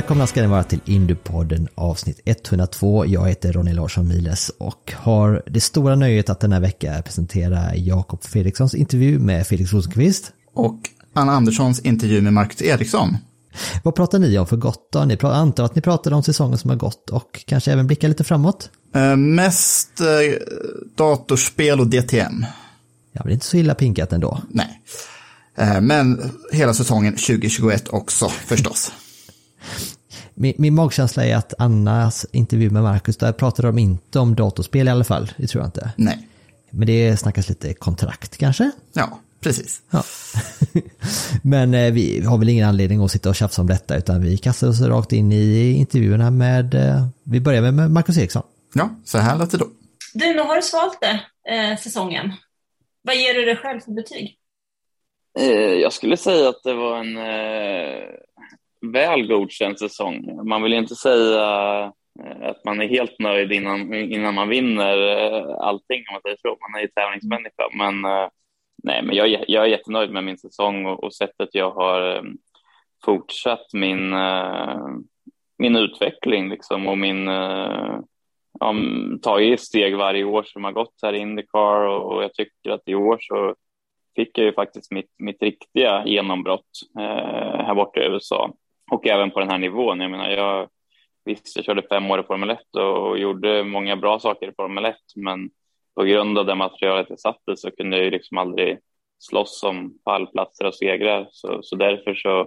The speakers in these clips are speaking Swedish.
Välkomna ska ni vara till Indiepodden avsnitt 102. Jag heter Ronny Larsson Miles och har det stora nöjet att den här veckan presentera Jakob Fredrikssons intervju med Felix Rosenqvist. och Anna Anderssons intervju med Marcus Eriksson. Vad pratar ni om för gott då? Ni pra- antar att ni pratar om säsongen som har gått och kanske även blickar lite framåt? Eh, mest eh, datorspel och DTM. Ja, det är inte så illa pinkat ändå. Nej. Eh, men hela säsongen 2021 också förstås. Min, min magkänsla är att Annas intervju med Marcus, där pratade de inte om datorspel i alla fall. Det tror jag inte. Nej. Men det snackas lite kontrakt kanske? Ja, precis. Ja. Men eh, vi har väl ingen anledning att sitta och tjafsa om detta utan vi kastar oss rakt in i intervjuerna med, eh, vi börjar med Marcus Eriksson. Ja, så här lät det då. Du, nu har du svalt det, eh, säsongen. Vad ger du dig själv för betyg? Eh, Jag skulle säga att det var en eh, väl godkänd säsong. Man vill inte säga eh, att man är helt nöjd innan, innan man vinner eh, allting, om man säger så. Man är ju tävlingsmänniska. Men, eh, nej, men jag, är- jag är jättenöjd med min säsong och, och sättet jag har fortsatt min, min utveckling liksom, och min ja, mm, tagit steg varje år som har gått här i Indycar och, och jag tycker att i år så fick jag ju faktiskt mitt, mitt riktiga genombrott eh, här borta i USA. Och även på den här nivån. Jag menar, jag, visst, jag körde fem år i Formel 1 och gjorde många bra saker i Formel 1, men på grund av det materialet jag satte så kunde jag ju liksom aldrig slåss om pallplatser och segrar. Så, så därför så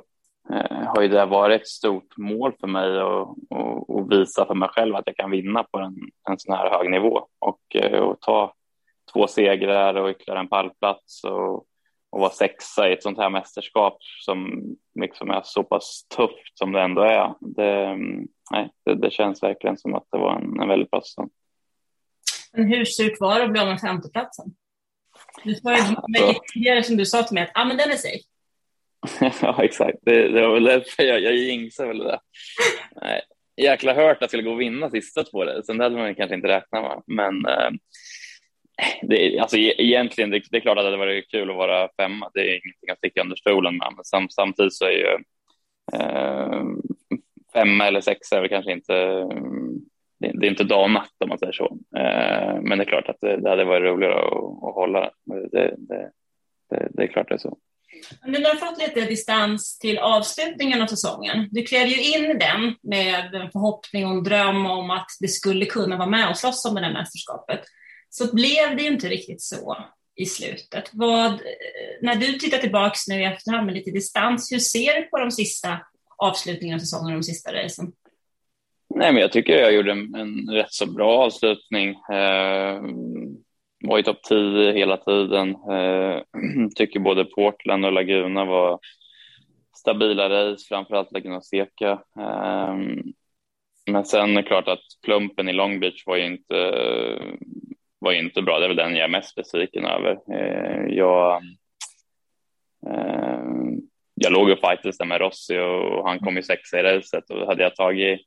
eh, har ju det varit ett stort mål för mig och, och, och visa för mig själv att jag kan vinna på en, en sån här hög nivå och, eh, och ta två segrar och ytterligare en pallplats och, och vara sexa i ett sånt här mästerskap som liksom är så pass tufft som det ändå är. Det, nej, det, det känns verkligen som att det var en, en väldigt bra säsong. Men hur surt var det att bli av med femteplatsen? Du var ju med tidigare som du sa till mig att ah, men den är safe. ja, exakt. Det, det var väl därför jag, jag jinxade väl det. Nej, jäkla hört att jag skulle gå och vinna sista två där. Sen det hade man kanske inte räknat med. Men eh, det, alltså, e- egentligen, det, det är klart att det hade varit kul att vara femma. Det är ingenting att sticka under stolen med. Men sam, samtidigt så är ju eh, femma eller sexa är väl kanske inte det, det är inte dag och natt om man säger så. Eh, men det är klart att det, det hade varit roligare att, att hålla. Det, det, det, det är klart det är så. Men Nu har du fått lite distans till avslutningen av säsongen. Du klev ju in i den med en förhoppning och en dröm om att det skulle kunna vara med och slåss om det här mästerskapet. Så blev det ju inte riktigt så i slutet. Vad, eh, när du tittar tillbaks nu i efterhand med lite distans, hur ser du på de sista avslutningarna av säsongen och de sista racen? Nej, men jag tycker jag gjorde en, en rätt så bra avslutning. Eh, var i topp 10 hela tiden. Eh, tycker både Portland och Laguna var stabila race, framförallt Laguna Seca. Eh, men sen är det klart att plumpen i Long Beach var ju inte, var inte bra. Det är väl den jag är mest besviken över. Eh, jag, eh, jag låg och fightades där med Rossi och han kom ju sexa i racet och hade jag tagit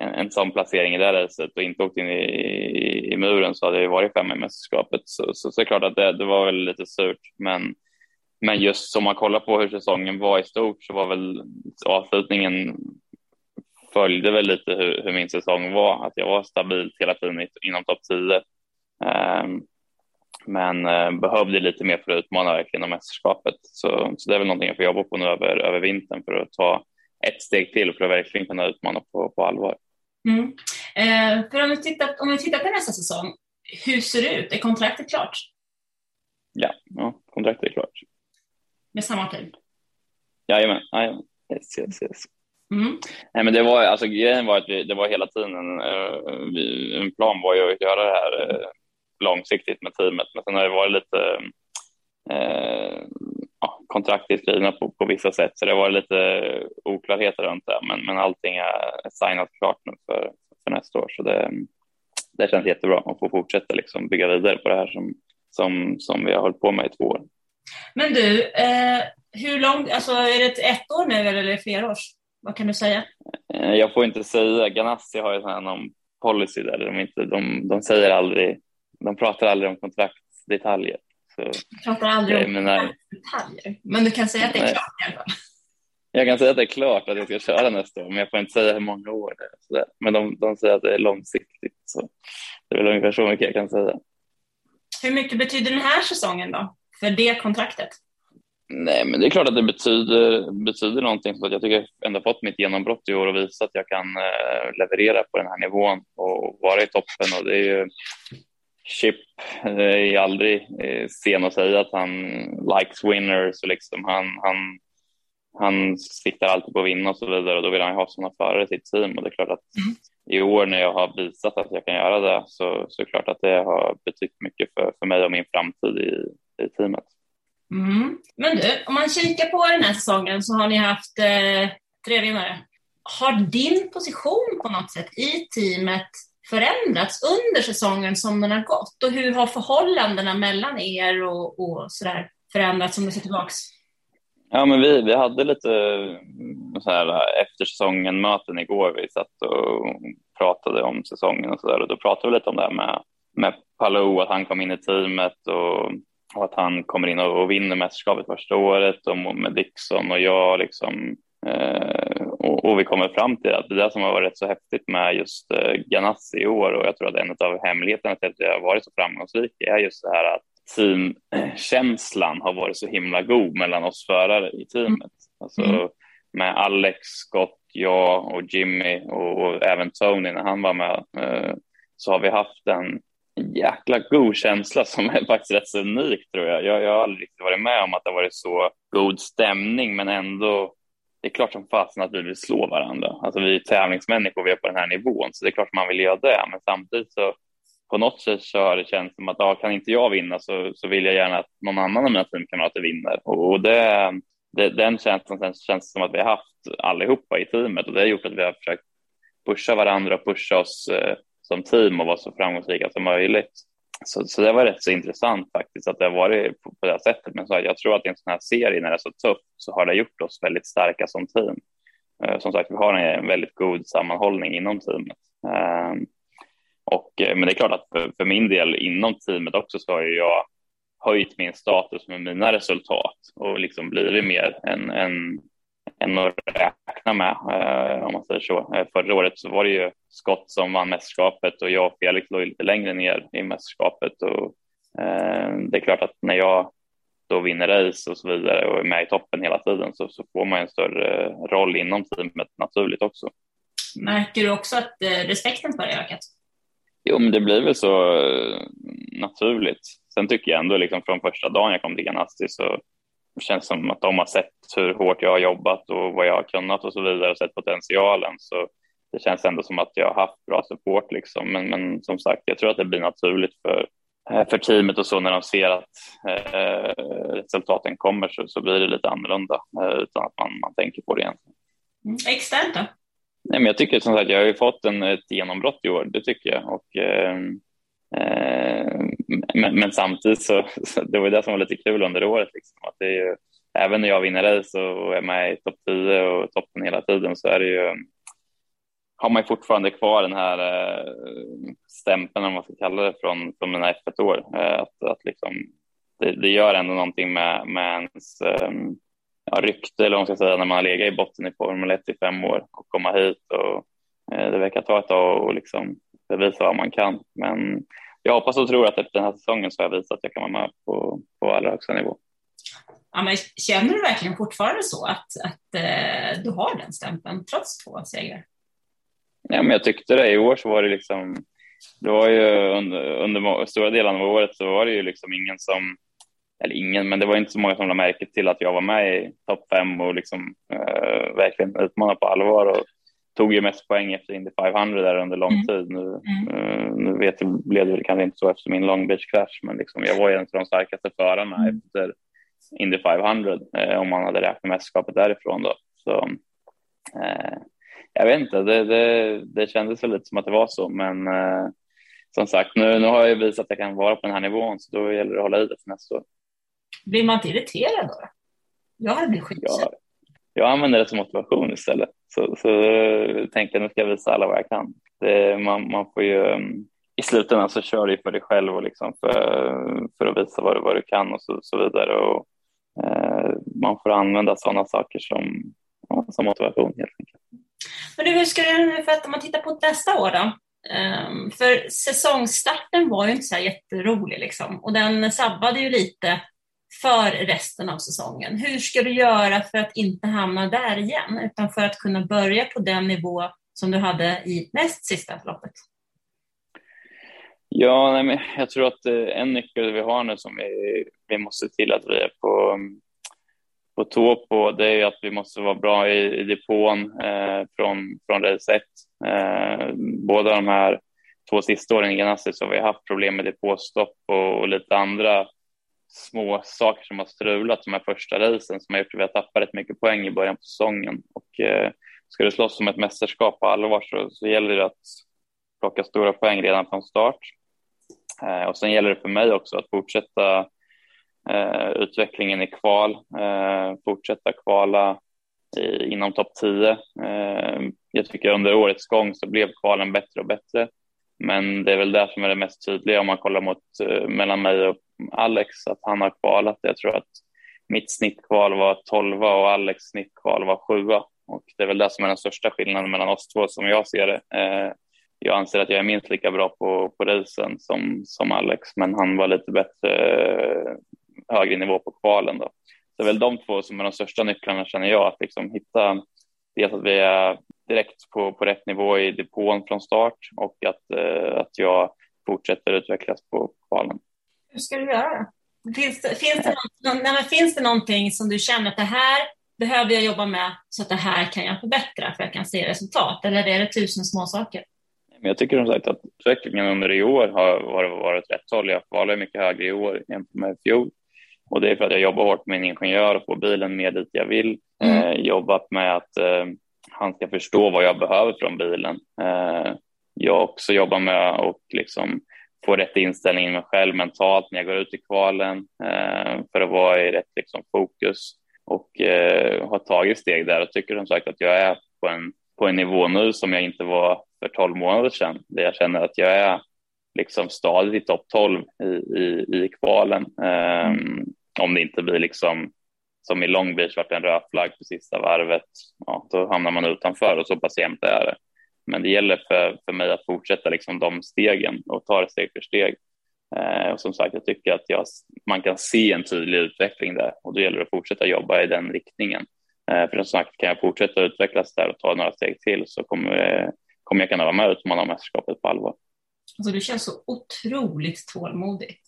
en, en sån placering i det racet och inte åkt in i, i, i muren så hade jag varit femma i mästerskapet. Så, så, så är det klart att det, det var väl lite surt, men, men just om man kollar på hur säsongen var i stort så var väl avslutningen följde väl lite hur, hur min säsong var, att jag var stabilt hela tiden inom topp 10. Ehm, men eh, behövde lite mer för att utmana verkligen om mästerskapet. Så, så det är väl någonting jag får jobba på nu över, över vintern för att ta ett steg till för att verkligen kunna utmana på, på allvar. Mm. Eh, för om vi, tittar, om vi tittar på nästa säsong, hur ser det ut? Är kontraktet klart Ja, ja kontraktet är klart. med samma team? Jajamän, jajamän. Yes, yes, yes. Mm. Nej, men det var alltså grejen var att vi, det var hela tiden en, eh, vi, en plan var ju att göra det här eh, långsiktigt med teamet, men sen har det varit lite eh, kontrakt är skrivna på, på vissa sätt, så det var lite oklarheter runt det, men, men allting är signat klart nu för, för nästa år, så det, det känns jättebra att få fortsätta liksom bygga vidare på det här som, som, som vi har hållit på med i två år. Men du, eh, hur långt, alltså är det ett, år nu eller är det flera års? Vad kan du säga? Eh, Jag får inte säga, Ganassi har ju sån här någon policy där de, inte, de, de säger aldrig, de pratar aldrig om kontraktsdetaljer. Så, Jag pratar aldrig om men nej. detaljer, men du kan säga att det är Nej. klart i alla fall. jag kan säga att det är klart att jag ska köra nästa år, men jag får inte säga hur många år det är. Så där. Men de, de säger att det är långsiktigt, så det är väl ungefär så mycket jag kan säga. Hur mycket betyder den här säsongen då, för det kontraktet? Nej, men det är klart att det betyder, betyder någonting. Så att jag tycker jag ändå fått mitt genombrott i år och visat att jag kan eh, leverera på den här nivån och vara i toppen. Och det är ju Chip är aldrig eh, sen att säga att han likes winners och liksom han, han, han siktar alltid på att vinna och så vidare och då vill han ha sådana förare i sitt team och det är klart att i år när jag har visat att jag kan göra det så, så är det klart att det har betytt mycket för, för mig och min framtid i, i teamet. Mm. Men du, om man kikar på den här säsongen så har ni haft eh, tre vinnare. Har din position på något sätt i teamet förändrats under säsongen som den har gått? Och hur har förhållandena mellan er och, och sådär förändrats om du ser tillbaks? Ja, men vi, vi hade lite mm, så här efter säsongen möten igår. Vi satt och pratade om säsongen och så där och då pratade vi lite om det här med, med Palou, att han kom in i teamet och, och att han kommer in och, och vinner mästerskapet första året och med Dixon och jag liksom eh, och, och vi kommer fram till att det där som har varit så häftigt med just eh, Ganassi i år och jag tror att en av hemligheterna till att jag har varit så framgångsrik är just det här att teamkänslan har varit så himla god mellan oss förare i teamet. Alltså Mm. med Alex, Scott, jag och Jimmy och, och även Tony när han var med eh, så har vi haft en jäkla god känsla som är faktiskt rätt så unik tror jag. jag. Jag har aldrig riktigt varit med om att det har varit så god stämning men ändå det är klart som fasen att vi vill slå varandra. Alltså vi är tävlingsmänniskor, vi är på den här nivån, så det är klart man vill göra det. Men samtidigt så på något sätt så har det känts som att ja, kan inte jag vinna så, så vill jag gärna att någon annan av mina teamkamrater vinner. Och, och det, det, den känslan känns, känns som att vi har haft allihopa i teamet och det har gjort att vi har försökt pusha varandra och pusha oss eh, som team och vara så framgångsrika som möjligt. Så, så det var rätt så intressant faktiskt att det har varit på, på det här sättet. Men så, jag tror att i en sån här serie när det är så tufft så har det gjort oss väldigt starka som team. Eh, som sagt, vi har en, en väldigt god sammanhållning inom teamet. Ehm, och, eh, men det är klart att för, för min del inom teamet också så har ju jag höjt min status med mina resultat och liksom blivit mer en, en än att räkna med, eh, om man säger så. Eh, förra året så var det ju Scott som vann mästerskapet och jag och Felix låg lite längre ner i mästerskapet och eh, det är klart att när jag då vinner race och så vidare och är med i toppen hela tiden så, så får man en större roll inom teamet naturligt också. Märker du också att respekten för det ökat? Jo, men det blir väl så naturligt. Sen tycker jag ändå liksom från första dagen jag kom till Ganassi så känns som att de har sett hur hårt jag har jobbat och vad jag har kunnat och så vidare och sett potentialen. Så det känns ändå som att jag har haft bra support liksom. Men, men som sagt, jag tror att det blir naturligt för, eh, för teamet och så när de ser att eh, resultaten kommer så, så blir det lite annorlunda eh, utan att man, man tänker på det egentligen. Mm. Externt då? Nej, men jag tycker som sagt, jag har ju fått en, ett genombrott i år, det tycker jag. Och, eh, Eh, men, men samtidigt så, det var det som var lite kul under året. Liksom, att det är ju, även när jag vinner race och är med i topp 10 och toppen hela tiden så är det ju, har man ju fortfarande kvar den här eh, stämpeln, om man ska kalla det, från, från mina F1-år. Eh, att, att liksom, det, det gör ändå någonting med, med ens ehm, ja, rykte, eller vad man ska säga, när man har legat i botten i Formel 1 i fem år och komma hit. Och, det verkar ta ett tag att liksom bevisa vad man kan. Men jag hoppas och tror att efter den här säsongen så har jag visat att jag kan vara med på, på allra högsta nivå. Ja, men känner du verkligen fortfarande så att, att eh, du har den stämpeln trots två segrar? Ja, men jag tyckte det. I år så var det liksom, det var ju under, under stora delar av året så var det ju liksom ingen som, eller ingen, men det var inte så många som lade märke till att jag var med i topp fem och liksom eh, verkligen utmanade på allvar och tog ju mest poäng efter Indy 500 där under lång Mm. tid. Nu, Mm. eh, nu vet jag, blev det väl kanske inte så efter min Long Beach crash, men liksom, jag var ju en av de starkaste förarna Mm. efter Indy 500 eh, om man hade räknat mästerskapet därifrån då. Så eh, jag vet inte, det, det, det kändes väl lite som att det var så, men eh, som sagt, nu, nu har jag visat att jag kan vara på den här nivån, så då gäller det att hålla i det till nästa år. Blir man inte irriterad då? Jag hade blivit skitsur. Jag, jag använder det som motivation istället. Så, så eh, tänkte jag nu ska jag visa alla vad jag kan. Det, man, man får ju, mm, I slutändan så kör du för dig själv och liksom för, för att visa vad, vad du kan och så, så vidare. Och, eh, man får använda sådana saker som, som motivation helt enkelt. Men du, hur ska du nu, för att om man tittar på nästa år då? Um, för säsongstarten var ju inte så här jätterolig liksom och den sabbade ju lite för resten av säsongen. Hur ska du göra för att inte hamna där igen, utan för att kunna börja på den nivå som du hade i näst sista loppet? Ja, nej, men jag tror att eh, en nyckel vi har nu som vi, vi måste se till att vi är på, på tå på, det är att vi måste vara bra i, i depån eh, från, från race 1. Eh, båda de här två sista åren i Ganassi så har vi haft problem med depåstopp och, och lite andra små saker som har strulat de här första racen som har gjort att vi har tappat rätt mycket poäng i början på säsongen. Och eh, ska du slåss om ett mästerskap på allvar så, så gäller det att plocka stora poäng redan från start. Eh, och sen gäller det för mig också att fortsätta eh, utvecklingen i kval, eh, fortsätta kvala i, inom topp 10. Eh, jag tycker under årets gång så blev kvalen bättre och bättre. Men det är väl det som är det mest tydliga om man kollar mot eh, mellan mig och Alex, att han har kvalat. Jag tror att mitt snittkval var 12 och Alex snittkval var 7 och det är väl det som är den största skillnaden mellan oss två som jag ser det. Eh, jag anser att jag är minst lika bra på, på racen som, som Alex, men han var lite bättre, eh, högre nivå på kvalen då. Så det är väl de två som är de största nycklarna känner jag, att liksom hitta dels att vi är direkt på, på rätt nivå i depån från start och att, eh, att jag fortsätter utvecklas på kvalen. Hur ska du göra? Finns det, finns, det någon, nej, finns det någonting som du känner att det här behöver jag jobba med så att det här kan jag förbättra för att jag kan se resultat? Eller är det tusen små saker? Men jag tycker som sagt att utvecklingen under i år har varit, varit rätt håll. Jag kvalar mycket högre i år jämfört med i fjol. Och det är för att jag jobbar hårt med min ingenjör och får bilen med dit jag vill. Mm. Eh, jobbat med att eh, han ska förstå vad jag behöver från bilen. Eh, jag också jobbar med att liksom få rätt inställning i mig själv mentalt när jag går ut i kvalen eh, för att vara i rätt liksom, fokus och eh, har tagit steg där och tycker som sagt att jag är på en, på en nivå nu som jag inte var för 12 månader sedan där jag känner att jag är liksom stadigt i topp 12 i, i, i kvalen. Um, om det inte blir liksom som i Long Beach vart en röd flagg på sista varvet, ja, då hamnar man utanför och så pass jämnt är det. Men det gäller för, för mig att fortsätta liksom de stegen och ta det steg för steg. Eh, och som sagt, jag tycker att jag, man kan se en tydlig utveckling där och då gäller det att fortsätta jobba i den riktningen. Eh, för som sagt, kan jag fortsätta utvecklas där och ta några steg till så kommer, kommer jag kunna vara med och utmana mästerskapet på allvar. Alltså, du känns så otroligt tålmodig.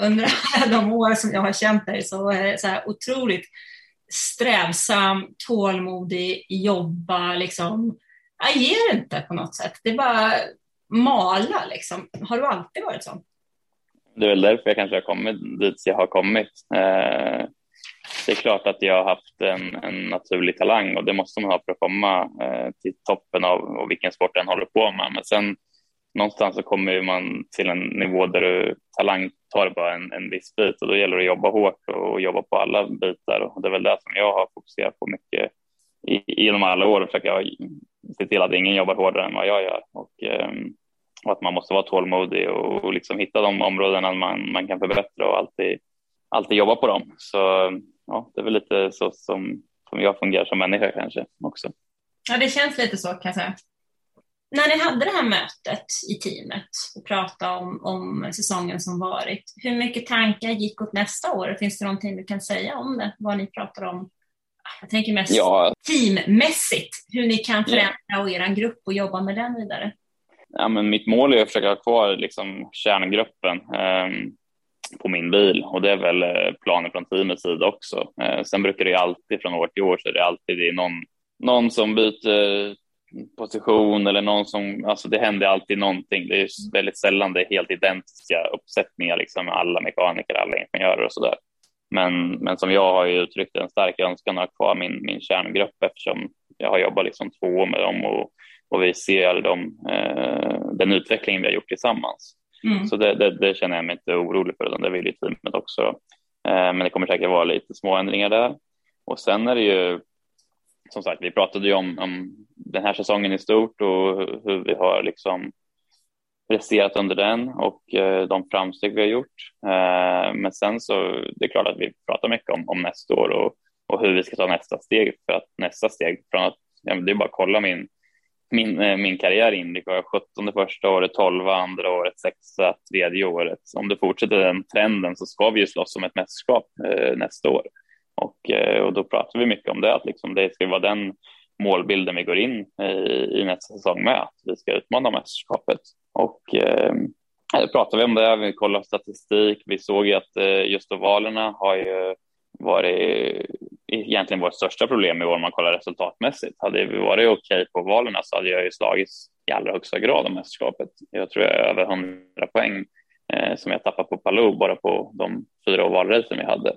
Under alla de år som jag har känt dig så är det så här otroligt strävsam, tålmodig, jobba liksom jag ger inte på något sätt. Det är bara mala liksom. Har du alltid varit sån? Det är väl därför jag kanske har kommit dit jag har kommit. Eh, det är klart att jag har haft en, en, naturlig talang och det måste man ha för att komma eh, till toppen av vilken sport den håller på med. Men sen någonstans så kommer man till en nivå där du, talang tar det bara en, en viss bit och då gäller det att jobba hårt och jobba på alla bitar och det är väl det som jag har fokuserat på mycket i, genom alla år och försöka se till att ingen jobbar hårdare än vad jag gör och, ehm, och att man måste vara tålmodig och, och liksom hitta de områdena man, man kan förbättra och alltid, alltid jobba på dem. Så ja, det är väl lite så som, som jag fungerar som människa kanske också. Ja, det känns lite så kan jag säga. När ni hade det här mötet i teamet och pratade om, om säsongen som varit, hur mycket tankar gick åt nästa år? Finns det någonting du kan säga om det? Vad ni pratar om jag tänker mest ja. teammässigt, hur ni kan förändra ja. och er grupp och jobba med den vidare. Ja, men mitt mål är att försöka ha kvar liksom, kärngruppen eh, på min bil och det är väl eh, planen från teamets sida också. Eh, sen brukar det alltid från år till år så är det alltid det någon, någon som byter position eller någon som, alltså det händer alltid någonting. Det är väldigt sällan det är helt identiska uppsättningar liksom med alla mekaniker, alla ingenjörer och så där. Men, men som jag har ju uttryckt en stark önskan att ha kvar min, min kärngrupp eftersom jag har jobbat liksom två år med dem och, och vi ser dem, eh, den utvecklingen vi har gjort tillsammans. Mm. Så det, det, det, känner jag mig inte orolig för, utan det vill ju teamet också. Eh, men det kommer säkert vara lite små ändringar där. Och sen är det ju, som sagt, vi pratade ju om, om den här säsongen i stort och hur vi har liksom presterat under den och eh, de framsteg vi har gjort. Eh, men sen så det är klart att vi pratar mycket om, om nästa år och, och hur vi ska ta nästa steg för att nästa steg från att ja, det är bara att kolla min min, eh, min karriär i Indycar. 17 första året, 12 andra året, 6 tredje året. Om det fortsätter den trenden så ska vi ju slåss om ett mästerskap eh, nästa år. Och, eh, och då pratar vi mycket om det, att liksom det ska vara den målbilden vi går in i, i nästa säsong med, att vi ska utmana mästerskapet. Och eh, pratar vi om det, vi kollar statistik, vi såg ju att eh, just ovalerna har ju varit egentligen vårt största problem i år om man kollar resultatmässigt. Hade vi varit okej okay på valen så hade jag ju slagits i allra högsta grad om mästerskapet. Jag tror jag är över 100 poäng eh, som jag tappade på Palou bara på de fyra ovalracen vi hade.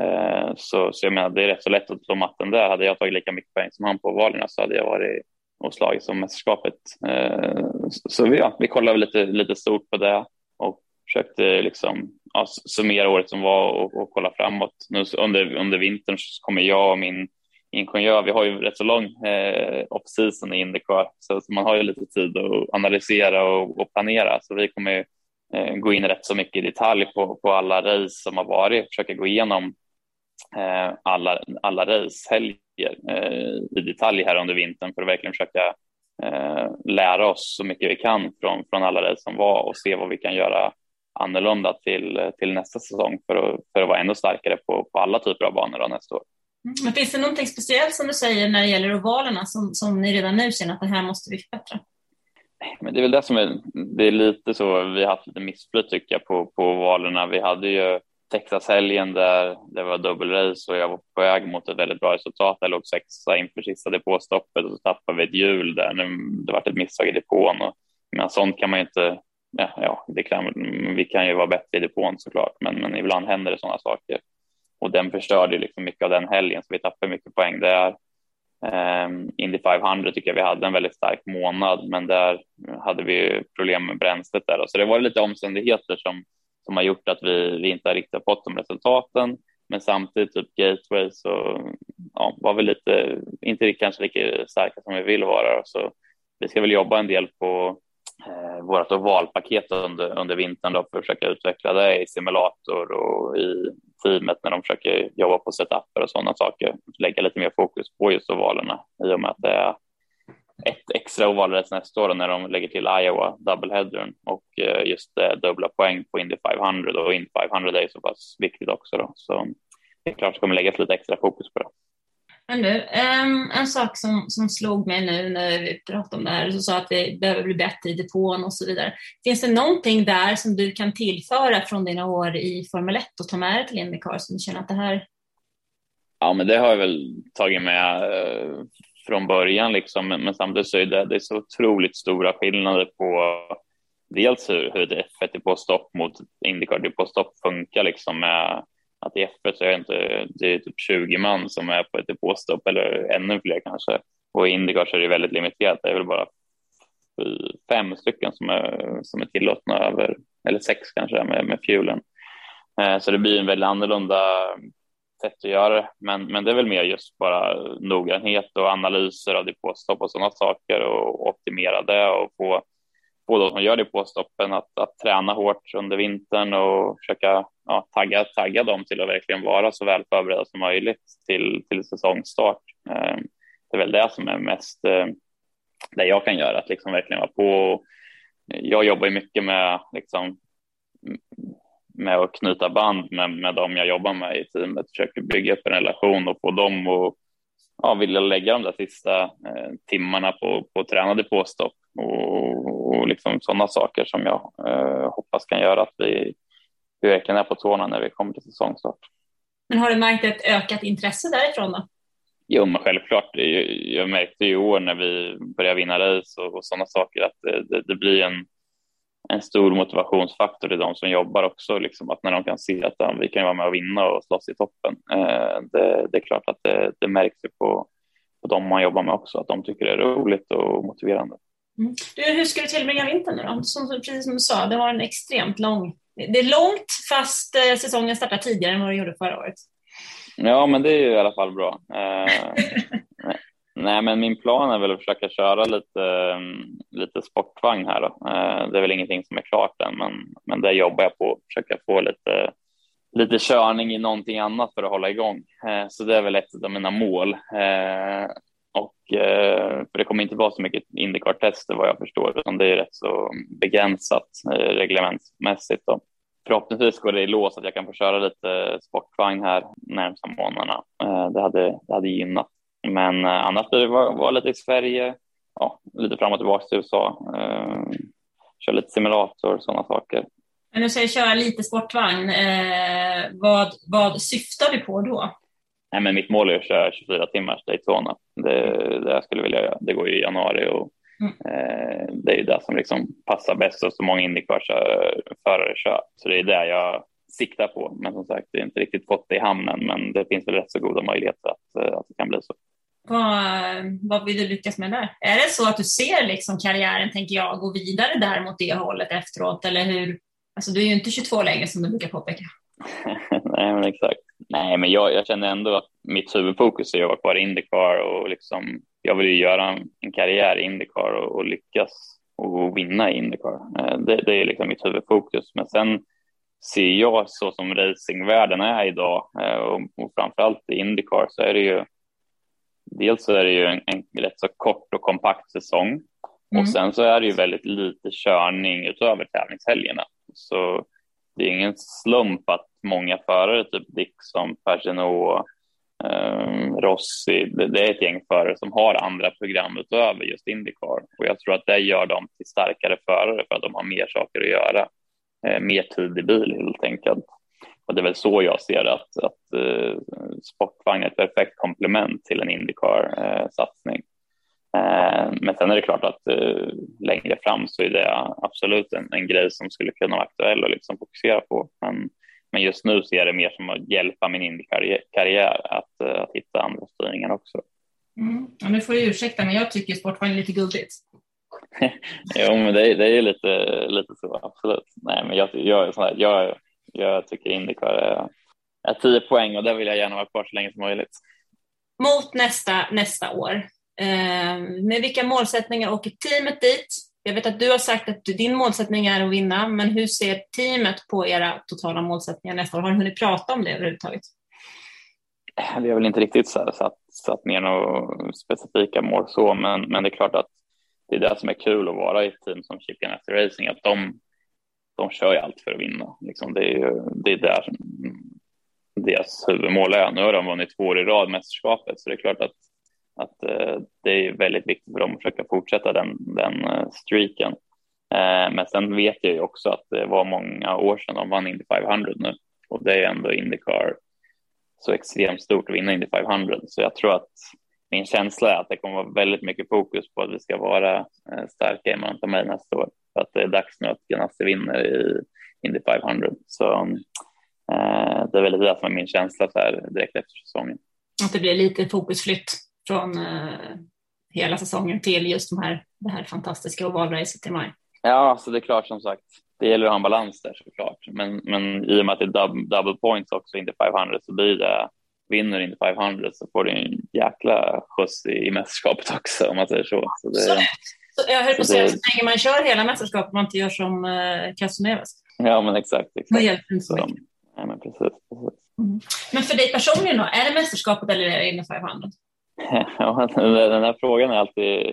Eh, så, så jag menar, det är rätt så lätt att slå matten där. Hade jag tagit lika mycket poäng som han på valen så hade jag varit och slagits om mästerskapet. Eh, så vi, ja, vi kollade lite, lite stort på det och försökte liksom ja, summera året som var och, och kolla framåt. Nu under, under vintern så kommer jag och min ingenjör, vi har ju rätt så lång eh, off-season i Indycar, så, så, man har ju lite tid att analysera och, och planera. Så vi kommer eh, gå in rätt så mycket i detalj på, på alla race som har varit, försöka gå igenom alla, alla racehelger eh, i detalj här under vintern för att verkligen försöka eh, lära oss så mycket vi kan från, från alla race som var och se vad vi kan göra annorlunda till, till nästa säsong för att, för att vara ännu starkare på, på alla typer av banor nästa år. Mm. Men finns det någonting speciellt som du säger när det gäller ovalerna som, som ni redan nu känner att det här måste vi förbättra? Men det är väl det som är, det är lite så, vi har haft lite missflyt tycker jag på, på ovalerna. Vi hade ju Texas-helgen där det var dubbelrace och jag var på väg mot ett väldigt bra resultat. Jag låg sexa inför sista depåstoppet och så tappade vi ett hjul där. Det var ett misstag i depån och men sånt kan man ju inte ja, ja, det kan, vi kan ju vara bättre i depån såklart, men, men ibland händer det sådana saker. Och den förstörde liksom mycket av den helgen, så vi tappade mycket poäng där. Um, Indy 500 tycker jag vi hade en väldigt stark månad, men där hade vi problem med bränslet där. Så det var lite omständigheter som, som har gjort att vi, vi inte har riktigt fått de resultaten. Men samtidigt, typ Gateway, så ja, var vi lite, inte kanske lika starka som vi vill vara. Så vi ska väl jobba en del på eh, vårt ovalpaket under, under vintern då för att försöka utveckla det i simulator och i teamet när de försöker jobba på setuper och sådana saker. Lägga lite mer fokus på just ovalerna i och med att det är ett extra ovalrätt nästa år när de lägger till Iowa doubleheadern och eh, just det, dubbla poäng på Indy 500 och Indy 500 är så pass viktigt också då. Så det är klart att det kommer läggas lite extra fokus på det. Men du, um, en sak som, som slog mig nu när vi pratade om det här, så sa att det behöver bli bättre i depån och så vidare. Finns det någonting där som du kan tillföra från dina år i Formel 1 och ta med dig till Indycar som du känner att det här... Ja, men det har jag väl tagit med eh, från början liksom, men, men samtidigt så är det, det är så otroligt stora skillnader på dels hur, hur ett F1 depåstopp mot Indycar depåstopp funkar liksom med att i F1 så är det inte, det är typ 20 man som är på ett depåstopp eller ännu fler kanske. Och i Indycar så är det väldigt limiterat. Det är väl bara fem stycken som är, som är tillåtna över, eller sex kanske med, med fuelen. Eh, så det blir en väldigt annorlunda sätt att göra det. Men, men det är väl mer just bara noggrannhet och analyser av depåstopp och sådana saker och optimera det och få, få de som gör depåstoppen att, att träna hårt under vintern och försöka ja, tagga, tagga dem till att verkligen vara så väl förberedda som möjligt till, till säsongstart. Ehm, det är väl det som är mest eh, det jag kan göra, att liksom verkligen vara på. Jag jobbar ju mycket med, liksom, med att knyta band med, med dem jag jobbar med i teamet, försöker bygga upp en relation och få dem att ja, vilja lägga de där sista eh, timmarna på, på tränade påstopp och, och liksom sådana saker som jag eh, hoppas kan göra att vi vi verkligen är på tårna när vi kommer till säsongstart. Men har du märkt ett ökat intresse därifrån då? Jo, men självklart. Jag märkte i år när vi började vinna race och, och sådana saker att det, det, det, blir en, en stor motivationsfaktor till de som jobbar också, liksom, att när de kan se att ja, vi kan vara med och vinna och slåss i toppen. Eh, det, det, är klart att det, det märks på, på de man jobbar med också, att de tycker det är roligt och motiverande. Mm. Du, hur ska du tillbringa vintern nu då? Som, precis som du sa, det var en extremt lång... Det är långt fast eh, säsongen startar tidigare än vad du gjorde förra året. Ja, men det är ju i alla fall bra. Eh, nej, men min plan är väl att försöka köra lite, lite sportvagn här. Då. Eh, det är väl ingenting som är klart än, men, men det jobbar jag på. att Försöka få lite, lite körning i någonting annat för att hålla igång. Eh, så det är väl ett av mina mål. Eh, och, för det kommer inte vara så mycket Indycar-tester vad jag förstår, utan det är rätt så begränsat reglementsmässigt. Då. Förhoppningsvis går det i lås att jag kan få köra lite sportvagn här närmsta månaderna. Det, hade, det hade gynnat. Men annars blir det vara lite i Sverige, ja, lite fram och tillbaka till USA, köra lite simulator och sådana saker. Men du säger köra lite sportvagn, eh, vad, vad syftar du på då? Nej, men mitt mål är att köra 24 timmars Daytona. Det det jag skulle vilja göra. Det går ju i januari och mm. eh, det är ju det som liksom passar bäst och så många Indycar-förare kör. Så det är det jag siktar på. Men som sagt, det är inte riktigt fått det i hamnen, men det finns väl rätt så goda möjligheter att, eh, att det kan bli så. Vad, vad vill du lyckas med där? Är det så att du ser liksom karriären, tänker jag, gå vidare där mot det hållet efteråt? Eller hur? Alltså, du är ju inte 22 längre som du brukar påpeka. Nej, men exakt. Nej, men jag, jag känner ändå att mitt huvudfokus är att vara kvar i Indycar och liksom, jag vill ju göra en karriär i Indycar och, och lyckas och vinna i Indycar. Eh, det, det är liksom mitt huvudfokus. Men sen ser jag så som racingvärlden är idag eh, och, och framförallt i Indycar så är det ju dels så är det ju en, en rätt så kort och kompakt säsong mm. och sen så är det ju väldigt lite körning utöver tävlingshelgerna. Så det är ingen slump att många förare, typ Dixon, Pagenaud, um, Rossi, det, det, är ett gäng förare som har andra program utöver just Indycar och jag tror att det gör dem till starkare förare för att de har mer saker att göra, eh, mer tid i bil helt enkelt. Och det är väl så jag ser att, att uh, sportvagn är ett perfekt komplement till en Indycar-satsning. Uh, men sen är det klart att uh, längre fram så är det absolut en, en grej som skulle kunna vara aktuell och liksom fokusera på. Men men just nu ser jag det mer som att hjälpa min Indy-karriär att, eh, att hitta andra styrningar också. Mm. Ja, nu får du ursäkta, men jag tycker sportvagn är lite guldigt. jo, men det, är, det är lite, lite så, absolut. Nej, men jag, jag, jag, jag tycker Indycar är, är 10 poäng och där vill jag gärna vara kvar så länge som möjligt. Mot nästa, nästa år, eh, med vilka målsättningar åker teamet dit? Jag vet att du har sagt att din målsättning är att vinna, men hur ser teamet på era totala målsättningar nästa år? Har ni hunnit prata om det överhuvudtaget? Vi har väl inte riktigt så satt, satt ner några specifika mål så, men, men det är klart att det är det som är kul att vara i ett team som Chicken After Racing, att de, de kör ju allt för att vinna. Liksom det är ju det är där deras huvudmål är. Nu har de vunnit två år i rad mästerskapet, så det är klart att att eh, det är väldigt viktigt för dem att försöka fortsätta den, den eh, streaken. Eh, men sen vet jag ju också att det var många år sedan de vann Indy 500 nu och det är ändå Indycar så extremt stort att vinna Indy 500 så jag tror att min känsla är att det kommer vara väldigt mycket fokus på att vi ska vara starka i Mount May nästa år. För att det är dags nu att Ganassi vinner i Indy 500. Så eh, det är väl det som är min känsla så här direkt efter säsongen. Att det blir lite fokusflytt från eh, hela säsongen till just de här, det här fantastiska ovalracet i maj. Ja, så det är klart som sagt. Det gäller att ha en balans där såklart. Men, men i och med att det är double, double points också inte 500 så blir det vinner inte 500 så får du en jäkla skjuts i, i mästerskapet också om man säger så. så, det, så, så jag höll på att säga, så länge man kör hela mästerskapet man inte gör som eh, Casoneves. Ja, men exakt. exakt. Det hjälper inte så mycket. Ja, men precis. precis. Mm. Men för dig personligen då, är det mästerskapet eller är det Indy 500? Ja, den här frågan är alltid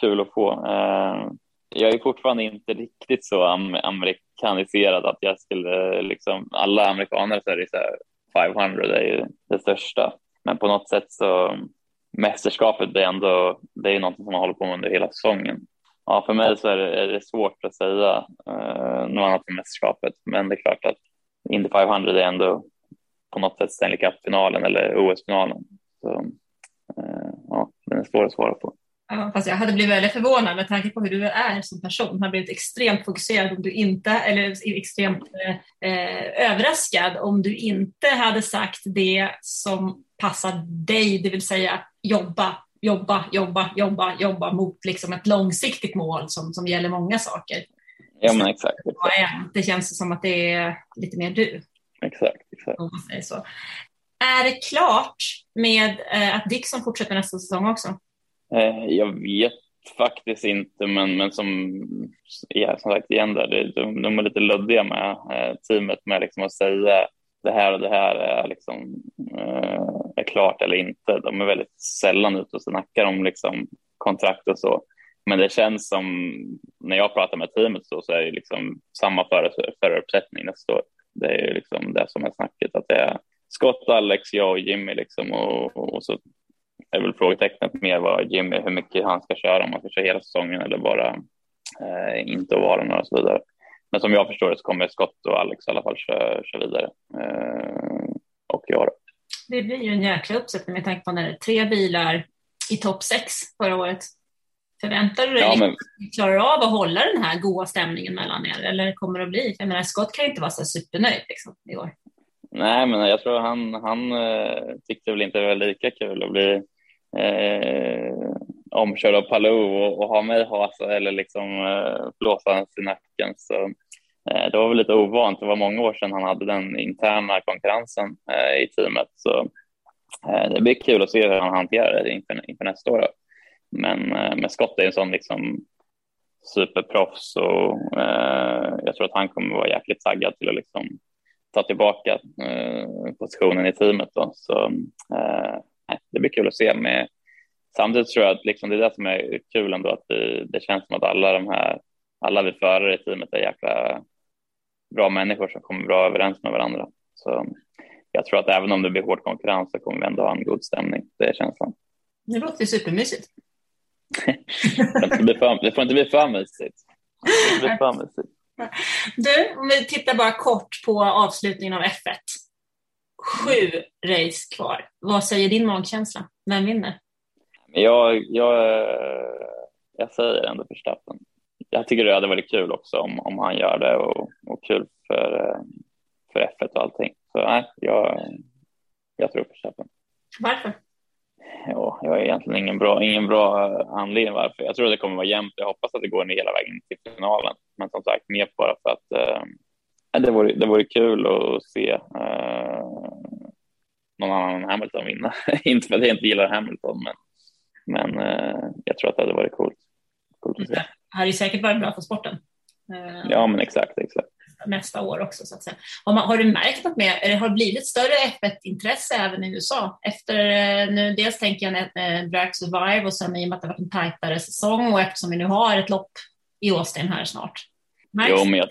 kul att få. Eh, jag är fortfarande inte riktigt så amerikaniserad att jag skulle liksom alla amerikaner så är det så 500 är ju det största. Men på något sätt så mästerskapet är ändå det är något som man håller på med under hela säsongen. Ja, för mig så är det, är det svårt att säga eh, något annat än mästerskapet, men det är klart att Indy 500 är ändå på något sätt Stanley Cup-finalen eller OS-finalen. Så Eh, ja, den är svår att svara på. Ja, fast jag hade blivit väldigt förvånad med tanke på hur du är som person. Hade blivit extremt fokuserad om du inte, eller extremt eh, överraskad om du inte hade sagt det som passar dig, det vill säga jobba, jobba, jobba, jobba, jobba mot liksom ett långsiktigt mål som, som gäller många saker. Ja, men exakt. exakt. Det känns som att det är lite mer du. Exakt, exakt. Om man säger så. Är det klart med eh, att Dixon fortsätter nästa säsong också? Eh, jag vet faktiskt inte, men, men som, ja, som sagt igen, där, de, de är lite luddiga med eh, teamet med liksom att säga det här och det här är, liksom, eh, är klart eller inte. De är väldigt sällan ute och snackar om liksom, kontrakt och så. Men det känns som, när jag pratar med teamet så, så är det liksom samma förutsättning nästa år. Det är ju liksom det som är snacket, att det är Scott, Alex, jag och Jimmy liksom och, och så är väl frågetecknet mer vad Jimmy, hur mycket han ska köra, om han ska köra hela säsongen eller bara eh, inte att vara några och så vidare. Men som jag förstår det så kommer Scott och Alex i alla fall köra, köra vidare. Eh, och jag Det blir ju en jäkla uppsättning med tanke på när det är tre bilar i topp sex förra året. Förväntar du dig Ja, men- att ni klarar av att hålla den här goda stämningen mellan er? Eller kommer det att bli? Jag menar, Scott kan ju inte vara så supernöjd liksom, i år. Nej, men jag tror han, han eh, tyckte väl inte det var lika kul att bli eh, omkörd av Palou och, och ha mig hasa eller liksom eh, blåsa hans i nacken. Så eh, det var väl lite ovant. Det var många år sedan han hade den interna konkurrensen eh, i teamet. Så eh, det blir kul att se hur han hanterar det inför, inför nästa år. Då. Men, eh, men Scott är en sån liksom superproffs och eh, jag tror att han kommer vara jäkligt taggad till att liksom ta tillbaka eh, positionen i teamet. Då. Så eh, det blir kul att se. Med, samtidigt tror jag att liksom det är det som är kul ändå, att vi, det känns som att alla de här, alla vi förare i teamet är jäkla bra människor som kommer bra överens med varandra. Så jag tror att även om det blir hård konkurrens så kommer vi ändå ha en god stämning. Det är känslan. Det låter ju supermysigt. Det får inte bli för, det får inte bli för mysigt. Det får inte bli för mysigt. Du, om vi tittar bara kort på avslutningen av F1. Sju race kvar. Vad säger din magkänsla? Vem vinner? Jag, jag, jag säger ändå Verstappen. Jag tycker det hade varit kul också om, om han gör det och, och kul för, eh, för F1 och allting. Så nej, jag, jag tror Verstappen. Varför? Ja, jag har egentligen ingen bra, ingen bra anledning varför. Jag tror att det kommer vara jämnt. Jag hoppas att det går ner hela vägen till finalen. Men som sagt, mer bara för att eh, det, vore, det vore kul att se eh, någon annan än Hamilton vinna. inte för att jag inte gillar Hamilton, men, men eh, jag tror att det hade varit coolt. coolt att se. Det här är ju säkert varit bra för sporten. Eh, Ja, men exakt, exakt. nästa år också. Så att säga. Har, man, har du märkt något mer? Eller har det blivit större F1-intresse även i USA? Efter, eh, nu, dels tänker jag eh, Drag Survive och sen i och med att det har varit en tajtare säsong och eftersom vi nu har ett lopp i Austin här snart. Nice. Jo, men jag,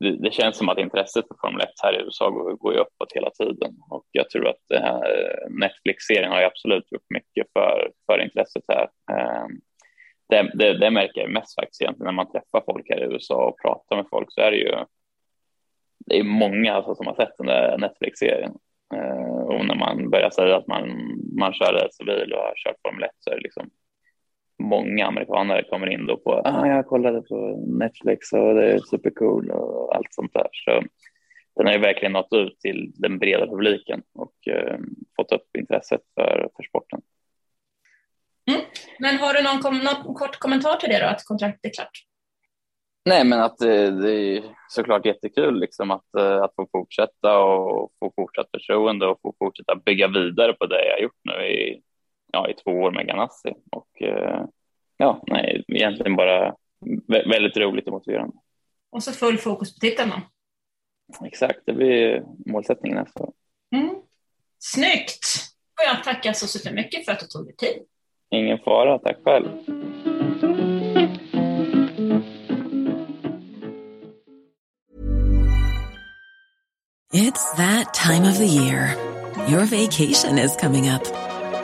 det, det känns som att intresset för Formel 1 här i USA går, går ju uppåt hela tiden och jag tror att det här Netflix-serien har ju absolut gjort mycket för, för intresset här. Ehm, det, det, det märker jag mest faktiskt egentligen när man träffar folk här i USA och pratar med folk så är det ju det är många alltså, som har sett den där Netflix-serien ehm, och när man börjar säga att man, man kör racerbil och har kört Formel 1 så är det liksom många amerikanare kommer in då på ah, jag kollade på Netflix och det är supercool och allt sånt där. Så den har ju verkligen nått ut till den breda publiken och eh, fått upp intresset för, för sporten. Men har du någon, kom, någon kort kommentar till det då, att kontraktet är klart? Nej, men att det, det är såklart jättekul liksom att, eh, att få fortsätta och få fortsatt förtroende och få fortsätta bygga vidare på det jag har gjort nu i, ja, i två år med Ganassi. Och eh, ja, nej, egentligen bara vä- väldigt roligt och motiverande. Och så full fokus på titeln då. Exakt, det blir målsättningen nästa år. Mm. Snyggt! Och jag tackar så supermycket för att du tog dig tid. Ingen fara, tack själv. It's that time of the year. Your vacation is coming up.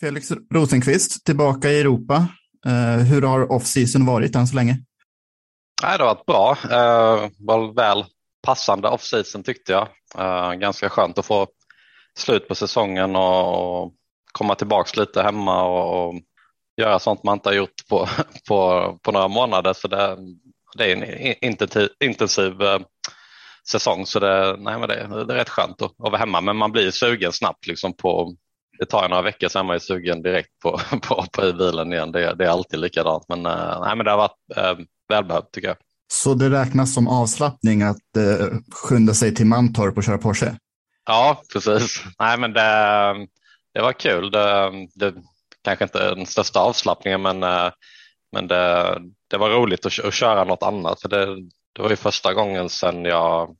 Felix Rosenqvist, tillbaka i Europa. Eh, hur har off-season varit än så länge? Nej, det har varit bra. Uh, var väl passande off-season tyckte jag. Uh, ganska skönt att få slut på säsongen och, och komma tillbaka lite hemma och, och, göra sånt man inte har gjort på, på, på några månader. Så det, det är en intensiv, intensiv uh, säsong så det, nej, men det, det är rätt skönt att, att vara hemma. Men man blir sugen snabbt liksom på det tar några veckor sen man är sugen direkt på, på, på i bilen igen. Det, det är alltid likadant. Men, uh, nej, men det har varit uh, välbehövt tycker jag. Så det räknas som avslappning att uh, skynda sig till Mantorp och köra Porsche? Ja, precis. Nej, men det, det var kul. Det, det kanske inte den största avslappningen, men, uh, men det, det var roligt att, att köra något annat. För det, det var ju första gången sedan jag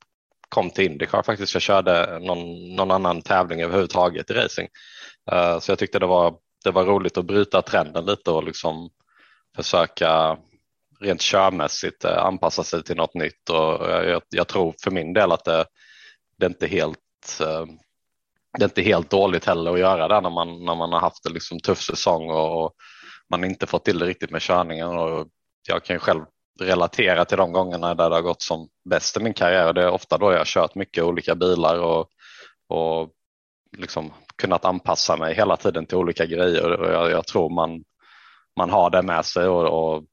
kom till Indycar faktiskt. Jag körde någon, någon annan tävling överhuvudtaget i racing. Eh, så jag tyckte det var, det var roligt att bryta trenden lite och liksom försöka rent körmässigt eh, anpassa sig till något nytt och jag, jag, tror för min del att det, det är inte helt eh, det är inte helt dåligt heller att göra det när man, när man har haft en liksom tuff säsong och, och man inte fått till det riktigt med körningen. Och jag kan ju själv relatera till de gångerna där det har gått som bäst i min karriär. Det är ofta då jag har kört mycket olika bilar och, och liksom kunnat anpassa mig hela tiden till olika grejer och jag, jag tror man, man har det med sig och, och,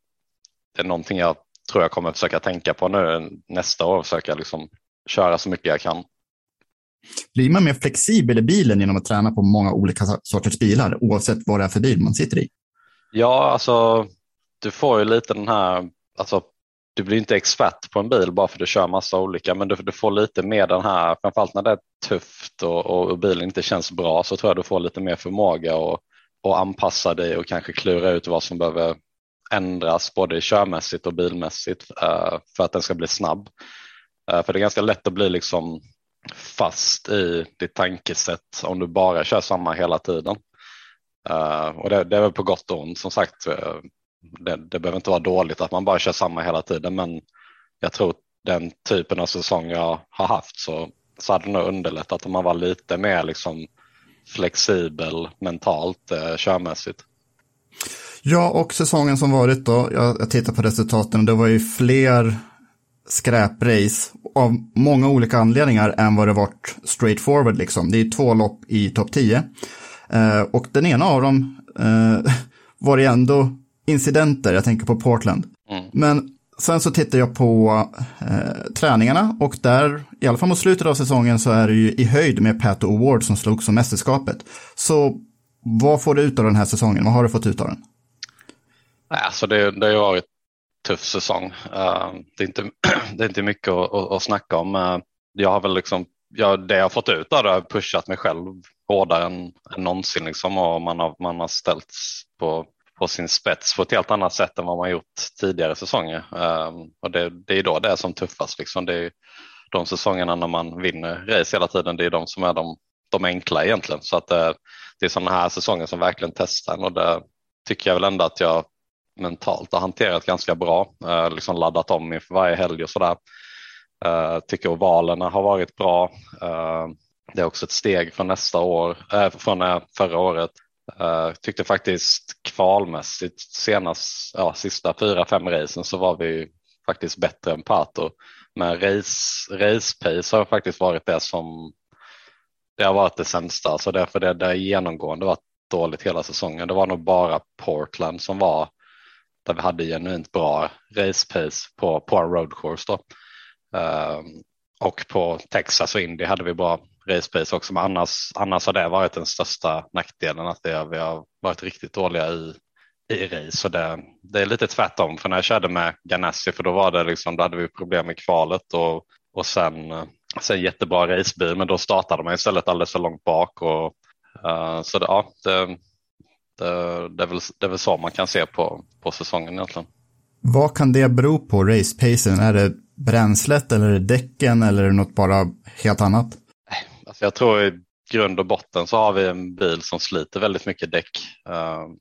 det är någonting jag tror jag kommer försöka tänka på nu nästa år, försöka liksom köra så mycket jag kan. Blir man mer flexibel i bilen genom att träna på många olika sorters bilar oavsett vad det är för bil man sitter i? Ja, alltså du får ju lite den här, alltså du blir inte expert på en bil bara för att du kör massa olika, men du, du får lite mer den här, framförallt när det är tufft och, och, bilen inte känns bra så tror jag du får lite mer förmåga att och anpassa dig och kanske klura ut vad som behöver ändras både körmässigt och bilmässigt uh, för att den ska bli snabb. Uh, för det är ganska lätt att bli liksom fast i ditt tankesätt om du bara kör samma hela tiden. Uh, och det, det, är väl på gott och ont som sagt det, det behöver inte vara dåligt att man bara kör samma hela tiden, men jag tror den typen av säsong jag har haft så, så hade det nog underlättat om man var lite mer liksom flexibel mentalt eh, körmässigt. Ja, och säsongen som varit då, jag, jag tittar på resultaten, det var ju fler skräprace av många olika anledningar än vad det varit straight forward liksom. Det är två lopp i topp 10. Eh, och den ena av dem eh, var det ändå incidenter, jag tänker på Portland. Mm. Men sen så tittar jag på eh, träningarna och där, i alla fall mot slutet av säsongen, så är det ju i höjd med Pat Award som slogs om mästerskapet. Så vad får du ut av den här säsongen? Vad har du fått ut av den? Alltså det, det har ju varit tuff säsong. Uh, det, är inte, det är inte mycket att, att, att snacka om. Uh, jag har väl liksom, jag, det jag har fått ut av det har pushat mig själv hårdare än, än någonsin liksom, och man har, man har ställts på på sin spets på ett helt annat sätt än vad man gjort tidigare säsonger. Um, och det, det, är då det är som tuffast. Liksom. Det är de säsongerna när man vinner race hela tiden, det är de som är de, de enkla egentligen. Så att det, det är sådana här säsonger som verkligen testar en och det tycker jag väl ändå att jag mentalt har hanterat ganska bra. Uh, liksom laddat om inför varje helg och sådär. Uh, tycker ovalerna har varit bra. Uh, det är också ett steg från nästa år, äh, från förra året. Uh, tyckte faktiskt kvalmässigt senast, ja, sista fyra, fem racen så var vi faktiskt bättre än Pato. Men race, race pace har faktiskt varit det som det har varit det sämsta, så därför det, det genomgående varit dåligt hela säsongen. Det var nog bara Portland som var där vi hade genuint bra race pace på, på en road course då. Uh, och på Texas och Indy hade vi bra race pace också, men annars, annars har det varit den största nackdelen att det, vi har varit riktigt dåliga i, i race. Så det, det är lite tvärtom, för när jag körde med Ganassi, för då var det liksom, då hade vi problem med kvalet och, och sen, sen jättebra racebil, men då startade man istället alldeles för långt bak. Och, uh, så det, ja, det, det, det, är väl, det är väl så man kan se på, på säsongen egentligen. Vad kan det bero på, racepacen? Är det bränslet eller är det däcken eller är det något bara helt annat? Alltså jag tror i grund och botten så har vi en bil som sliter väldigt mycket däck. Ehm,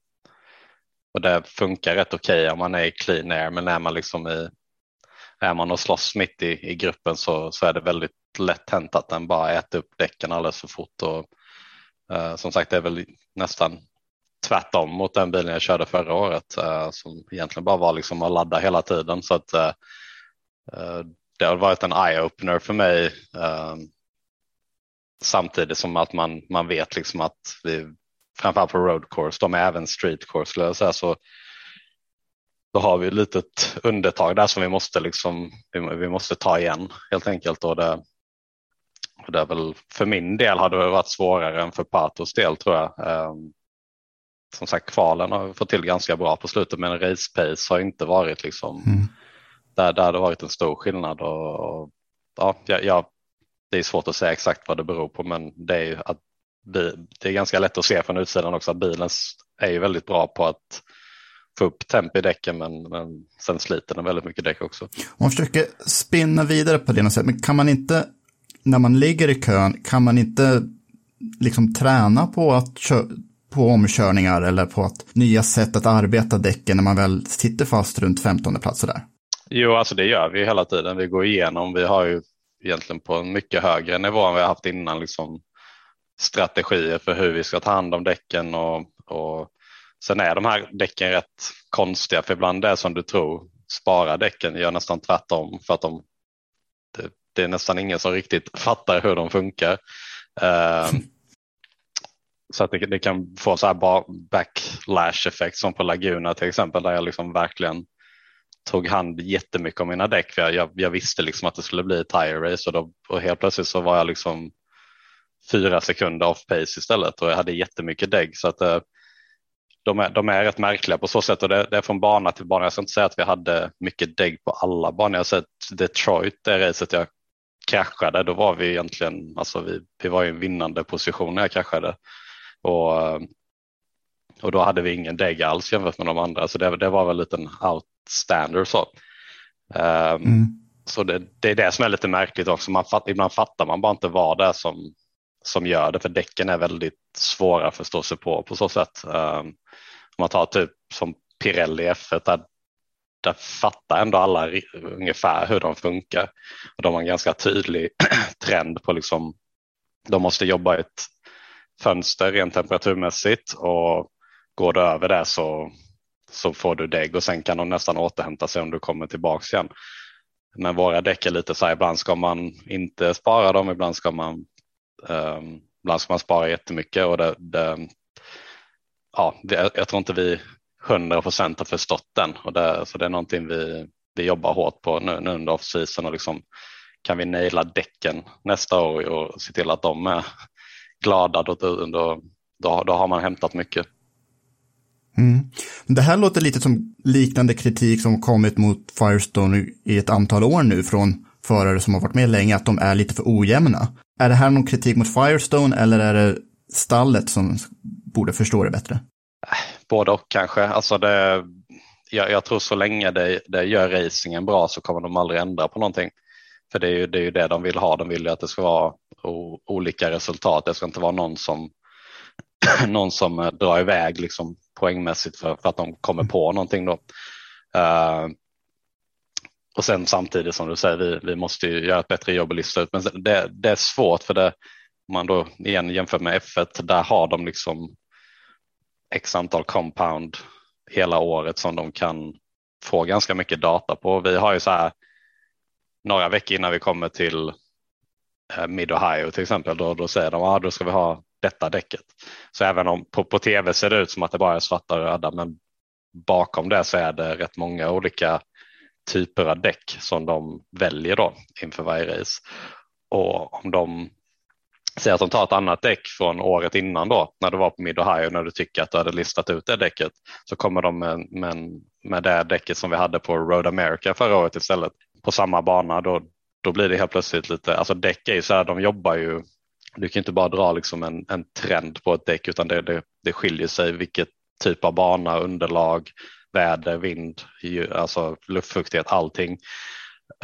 och det funkar rätt okej okay om man är i clean air, men är man liksom i är man och slåss mitt i, i gruppen så, så är det väldigt lätt hänt att den bara äter upp däcken alldeles för fort. Och, eh, som sagt, det är väl nästan tvärtom mot den bilen jag körde förra året eh, som egentligen bara var liksom att ladda hela tiden. Så att eh, eh det har varit en eye-opener för mig ehm, samtidigt som att man, man vet liksom att vi framförallt på road course, de är även street course jag säga, så då har vi ett litet undertag där som vi måste liksom, vi, måste ta igen helt enkelt. Och det, och det är väl, för min del har det varit svårare än för Patos del tror jag. Um, som sagt kvalen har vi fått till ganska bra på slutet men race pace har inte varit liksom mm. där, där det varit en stor skillnad och, och ja, jag, det är svårt att säga exakt vad det beror på men det är ju att det är ganska lätt att se från utsidan också att bilen är ju väldigt bra på att få upp tempo i däcken men, men sen sliter den väldigt mycket däck också. Om man försöker spinna vidare på det något sätt, men kan man inte, när man ligger i kön, kan man inte liksom träna på att på omkörningar eller på att nya sätt att arbeta däcken när man väl sitter fast runt 15 plats där? Jo, alltså det gör vi hela tiden. Vi går igenom, vi har ju egentligen på en mycket högre nivå än vi har haft innan liksom strategier för hur vi ska ta hand om däcken och, och sen är de här däcken rätt konstiga för ibland det är som du tror spara däcken gör nästan tvärtom för att de det, det är nästan ingen som riktigt fattar hur de funkar. Uh, så att det, det, kan få så här backlash effekt som på Laguna till exempel där jag liksom verkligen tog hand jättemycket om mina däck. För jag, jag, visste liksom att det skulle bli tire race och, då, och helt plötsligt så var jag liksom fyra sekunder off pace istället och jag hade jättemycket dägg. Så att, eh, de, är, de är rätt märkliga på så sätt och det, det, är från bana till bana. Jag ska inte säga att vi hade mycket dägg på alla banor. Jag har sett Detroit, det racet jag kraschade, då var vi egentligen, alltså vi, vi var i en vinnande position när jag kraschade. Och, eh, och då hade vi ingen dägg alls jämfört med de andra, så det, det var väl en liten outstander så. Um, mm. Så det, det, är det som är lite märkligt också, man fatt, ibland fattar man bara inte vad det är som, som gör det, för däcken är väldigt svåra att förstå sig på på så sätt. Um, om man tar typ som Pirelli F1, där, där fattar ändå alla ungefär hur de funkar. Och de har en ganska tydlig trend på liksom, de måste jobba i ett fönster rent temperaturmässigt och går det över det så, så får du dägg och sen kan de nästan återhämta sig om du kommer tillbaks igen. Men våra däck är lite så här, ibland ska man inte spara dem, ibland ska man, um, ibland ska man spara jättemycket och det, det ja, det, jag tror inte vi hundra procent har förstått den och det, så det är någonting vi, vi jobbar hårt på nu, nu under off-season och liksom kan vi naila däcken nästa år och se till att de är glada då, då, då, då har man hämtat mycket. Mm. Det här låter lite som liknande kritik som kommit mot Firestone i ett antal år nu från förare som har varit med länge, att de är lite för ojämna. Är det här någon kritik mot Firestone eller är det stallet som borde förstå det bättre? Både och kanske. Alltså det, jag, jag tror så länge det, det gör racingen bra så kommer de aldrig ändra på någonting. För det är ju det, är ju det de vill ha. De vill ju att det ska vara o, olika resultat. Det ska inte vara någon som, någon som drar iväg liksom poängmässigt för, för att de kommer på någonting. Då. Uh, och sen samtidigt som du säger, vi, vi måste ju göra ett bättre jobb att lista ut. Men det, det är svårt för det, om man då igen jämför med F1, där har de liksom x antal compound hela året som de kan få ganska mycket data på. Vi har ju så här några veckor innan vi kommer till eh, Mid Ohio till exempel, då, då säger de att ah, då ska vi ha detta däcket. Så även om på, på tv ser det ut som att det bara är svarta och röda, men bakom det så är det rätt många olika typer av däck som de väljer då inför varje race. Och om de säger att de tar ett annat däck från året innan då, när du var på Mid Ohio, när du tycker att du hade listat ut det däcket, så kommer de med, med, med det däcket som vi hade på Road America förra året istället, på samma bana, då, då blir det helt plötsligt lite, alltså däck är ju så här, de jobbar ju, du kan inte bara dra liksom en, en trend på ett däck, utan det, det, det skiljer sig vilket typ av bana, underlag, väder, vind, alltså luftfuktighet, allting.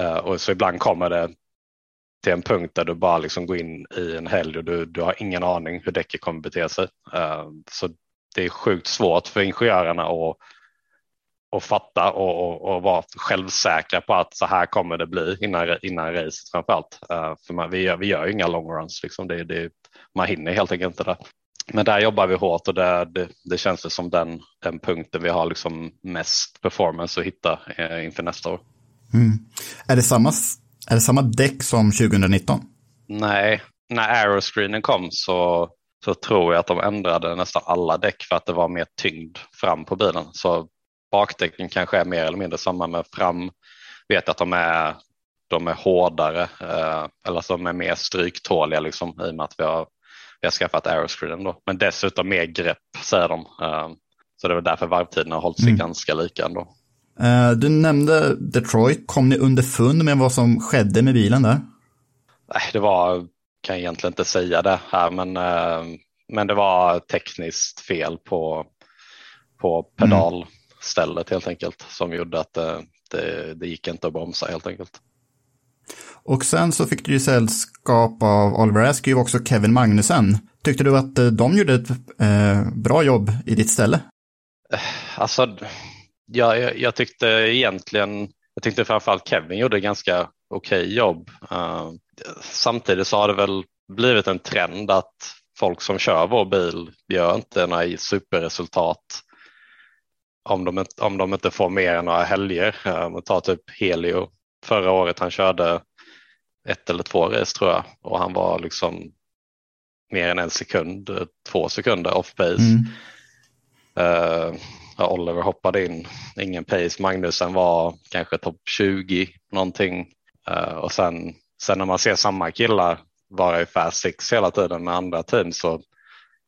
Uh, och så ibland kommer det till en punkt där du bara liksom går in i en helg och du, du har ingen aning hur däcket kommer bete sig. Uh, så det är sjukt svårt för ingenjörerna att, att fatta och, och, och, vara självsäkra på att så här kommer det bli innan, innan racet framförallt. Uh, för man, vi, gör, vi gör inga long runs, liksom. det, det, man hinner helt enkelt inte det. Men där jobbar vi hårt och det, det, det känns som den, den punkten vi har liksom mest performance att hitta eh, inför nästa år. Mm. Är, det samma, är det samma däck som 2019? Nej, när aeroscreenen kom så, så tror jag att de ändrade nästan alla däck för att det var mer tyngd fram på bilen. Så bakdäcken kanske är mer eller mindre samma, men fram vet jag att de är, de är hårdare, eh, eller de är mer stryktåliga liksom, i och med att vi har, vi har skaffat aeroscreenen då. Men dessutom mer grepp säger de. Eh, så det var därför varvtiden har hållit sig mm. ganska lika ändå. Eh, du nämnde Detroit. Kom ni underfund med vad som skedde med bilen där? Nej, det var, kan jag egentligen inte säga det här, men, eh, men det var tekniskt fel på, på pedalstället helt enkelt som gjorde att det, det, det gick inte att bromsa helt enkelt. Och sen så fick du ju sällskap av Oliver Askew och också Kevin Magnussen. Tyckte du att eh, de gjorde ett eh, bra jobb i ditt ställe? Alltså, ja, jag, jag, tyckte egentligen, jag tyckte framförallt Kevin gjorde ganska okej okay jobb. Uh, samtidigt så har det väl blivit en trend att folk som kör vår bil gör inte några superresultat om de, om de inte får mer än några helger. Uh, ta typ Helio förra året, han körde ett eller två race tror jag och han var liksom mer än en sekund, två sekunder off pace. Mm. Uh, Oliver hoppade in, ingen pace. Magnusen var kanske topp 20 någonting uh, och sen, sen när man ser samma killar vara i fast six hela tiden med andra team så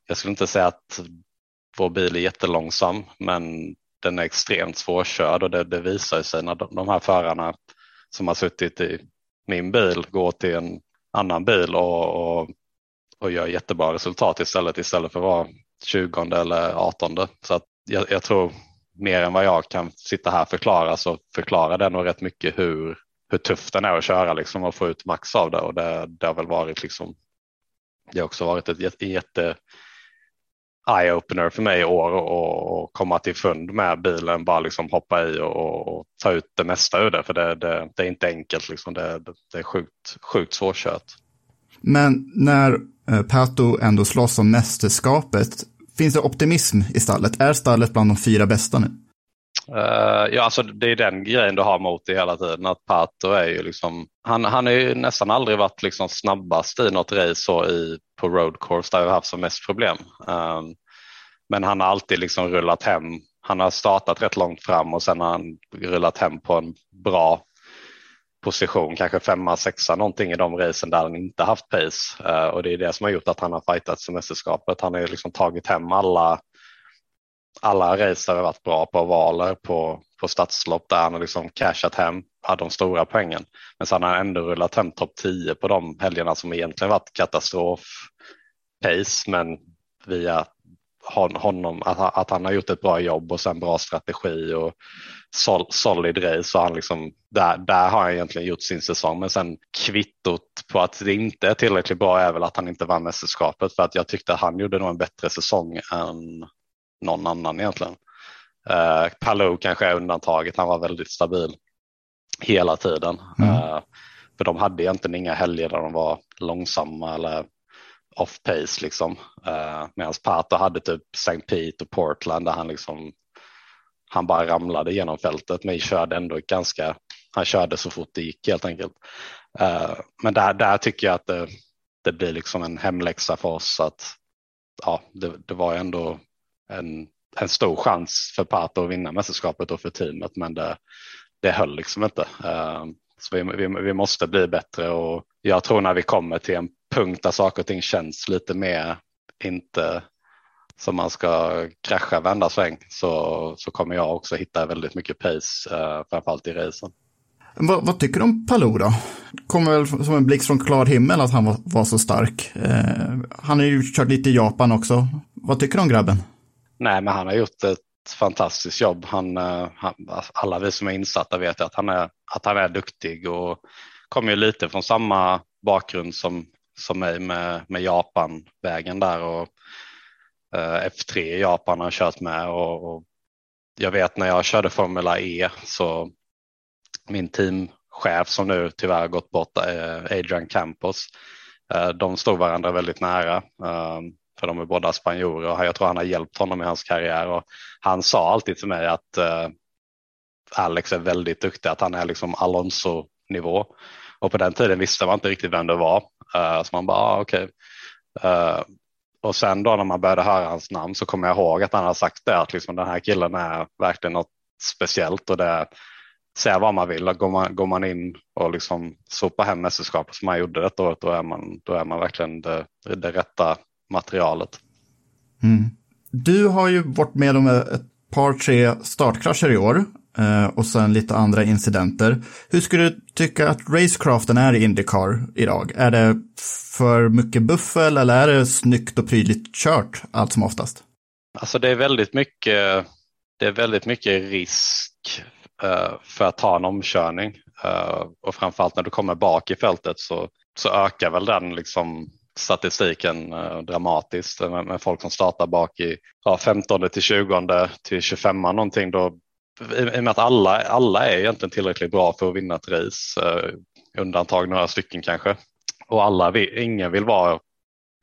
jag skulle inte säga att vår bil är jättelångsam men den är extremt svårkörd och det, det visar sig när de, de här förarna som har suttit i min bil går till en annan bil och, och, och gör jättebra resultat istället istället för att vara 20 eller 18. Så att jag, jag, tror mer än vad jag kan sitta här och förklara så förklarar det nog rätt mycket hur, hur tufft den är att köra liksom och få ut max av det och det, det har väl varit liksom det har också varit ett jätte, jätte eye-opener för mig i år och, komma till fund med bilen, bara liksom hoppa i och, och ta ut det mesta ur det, för det, det, det är inte enkelt, liksom. det, det är sjukt, sjukt svårkört. Men när eh, Pato ändå slåss om mästerskapet, finns det optimism i stallet? Är stallet bland de fyra bästa nu? Uh, ja, alltså det är den grejen du har mot dig hela tiden. Att Pato är ju liksom, han, han har ju nästan aldrig varit liksom snabbast i något race så i, på road course där vi har haft som mest problem. Um, men han har alltid liksom rullat hem. Han har startat rätt långt fram och sen har han rullat hem på en bra position, kanske femma, sexa någonting i de racen där han inte haft pace. Uh, och det är det som har gjort att han har fightat i mästerskapet. Han har ju liksom tagit hem alla alla race har varit bra på ovaler, på, på stadslopp där han har liksom cashat hem de stora poängen. Men sen har han ändå rullat hem topp 10 på de helgerna som egentligen varit katastrof pace, men via honom, att, att han har gjort ett bra jobb och sen bra strategi och sol, solid race. Och han liksom, där, där har han egentligen gjort sin säsong. Men sen kvittot på att det inte är tillräckligt bra är väl att han inte vann mästerskapet för att jag tyckte att han gjorde nog en bättre säsong än någon annan egentligen. Uh, Palou kanske är undantaget, han var väldigt stabil hela tiden. Mm. Uh, för de hade egentligen inga helger där de var långsamma eller off pace liksom. Uh, Medan Pato hade typ St. Pete och Portland där han liksom han bara ramlade genom fältet men körde ändå ganska, han körde så fort det gick helt enkelt. Uh, men där, där tycker jag att det, det blir liksom en hemläxa för oss att ja, det, det var ändå en, en stor chans för Pato att vinna mästerskapet och för teamet men det, det höll liksom inte. Ehm, så vi, vi, vi måste bli bättre och jag tror när vi kommer till en punkt där saker och ting känns lite mer inte som man ska krascha varenda sväng så, så kommer jag också hitta väldigt mycket pace, eh, framförallt i racen. Vad, vad, tycker du om Palou då? Kommer väl som en blixt från klar himmel att han var, var så stark. Eh, han har ju kört lite i Japan också. Vad tycker du om grabben? Nej, men han har gjort ett fantastiskt jobb. Han, eh, han, alla vi som är insatta vet att han är, att han är duktig och kommer ju lite från samma bakgrund som, som mig med, med Japan-vägen där och eh, F3 i Japan har kört med och, och jag vet när jag körde Formula E så min teamchef som nu tyvärr gått bort, eh, Adrian Campos, eh, de stod varandra väldigt nära. För de är båda spanjorer och jag tror han har hjälpt honom i hans karriär. Och han sa alltid till mig att eh, Alex är väldigt duktig, att han är liksom Alonso-nivå. Och på den tiden visste man inte riktigt vem det var. Eh, så man bara, ah, okej. Okay. Och sen då när man började höra hans namn så kommer jag ihåg att han har sagt det, att liksom den här killen är verkligen något speciellt och det, säga vad man vill. Går man, går man in och liksom sopar hem mästerskapet som man gjorde detta året, då är man, då är man verkligen det, det rätta materialet. Mm. Du har ju varit med om ett par, tre startkrascher i år eh, och sen lite andra incidenter. Hur skulle du tycka att racecraften är i Indycar idag? Är det för mycket buffel eller är det snyggt och prydligt kört allt som oftast? Alltså det är väldigt mycket, det är väldigt mycket risk Eh, för att ta en omkörning. Eh, och framförallt när du kommer bak i fältet så, så ökar väl den liksom statistiken eh, dramatiskt med, folk som startar bak i ja, 15 till 20 till 25 någonting. Då, I och med att alla, alla är egentligen tillräckligt bra för att vinna ett race, eh, undantag några stycken kanske. Och alla vill, ingen vill vara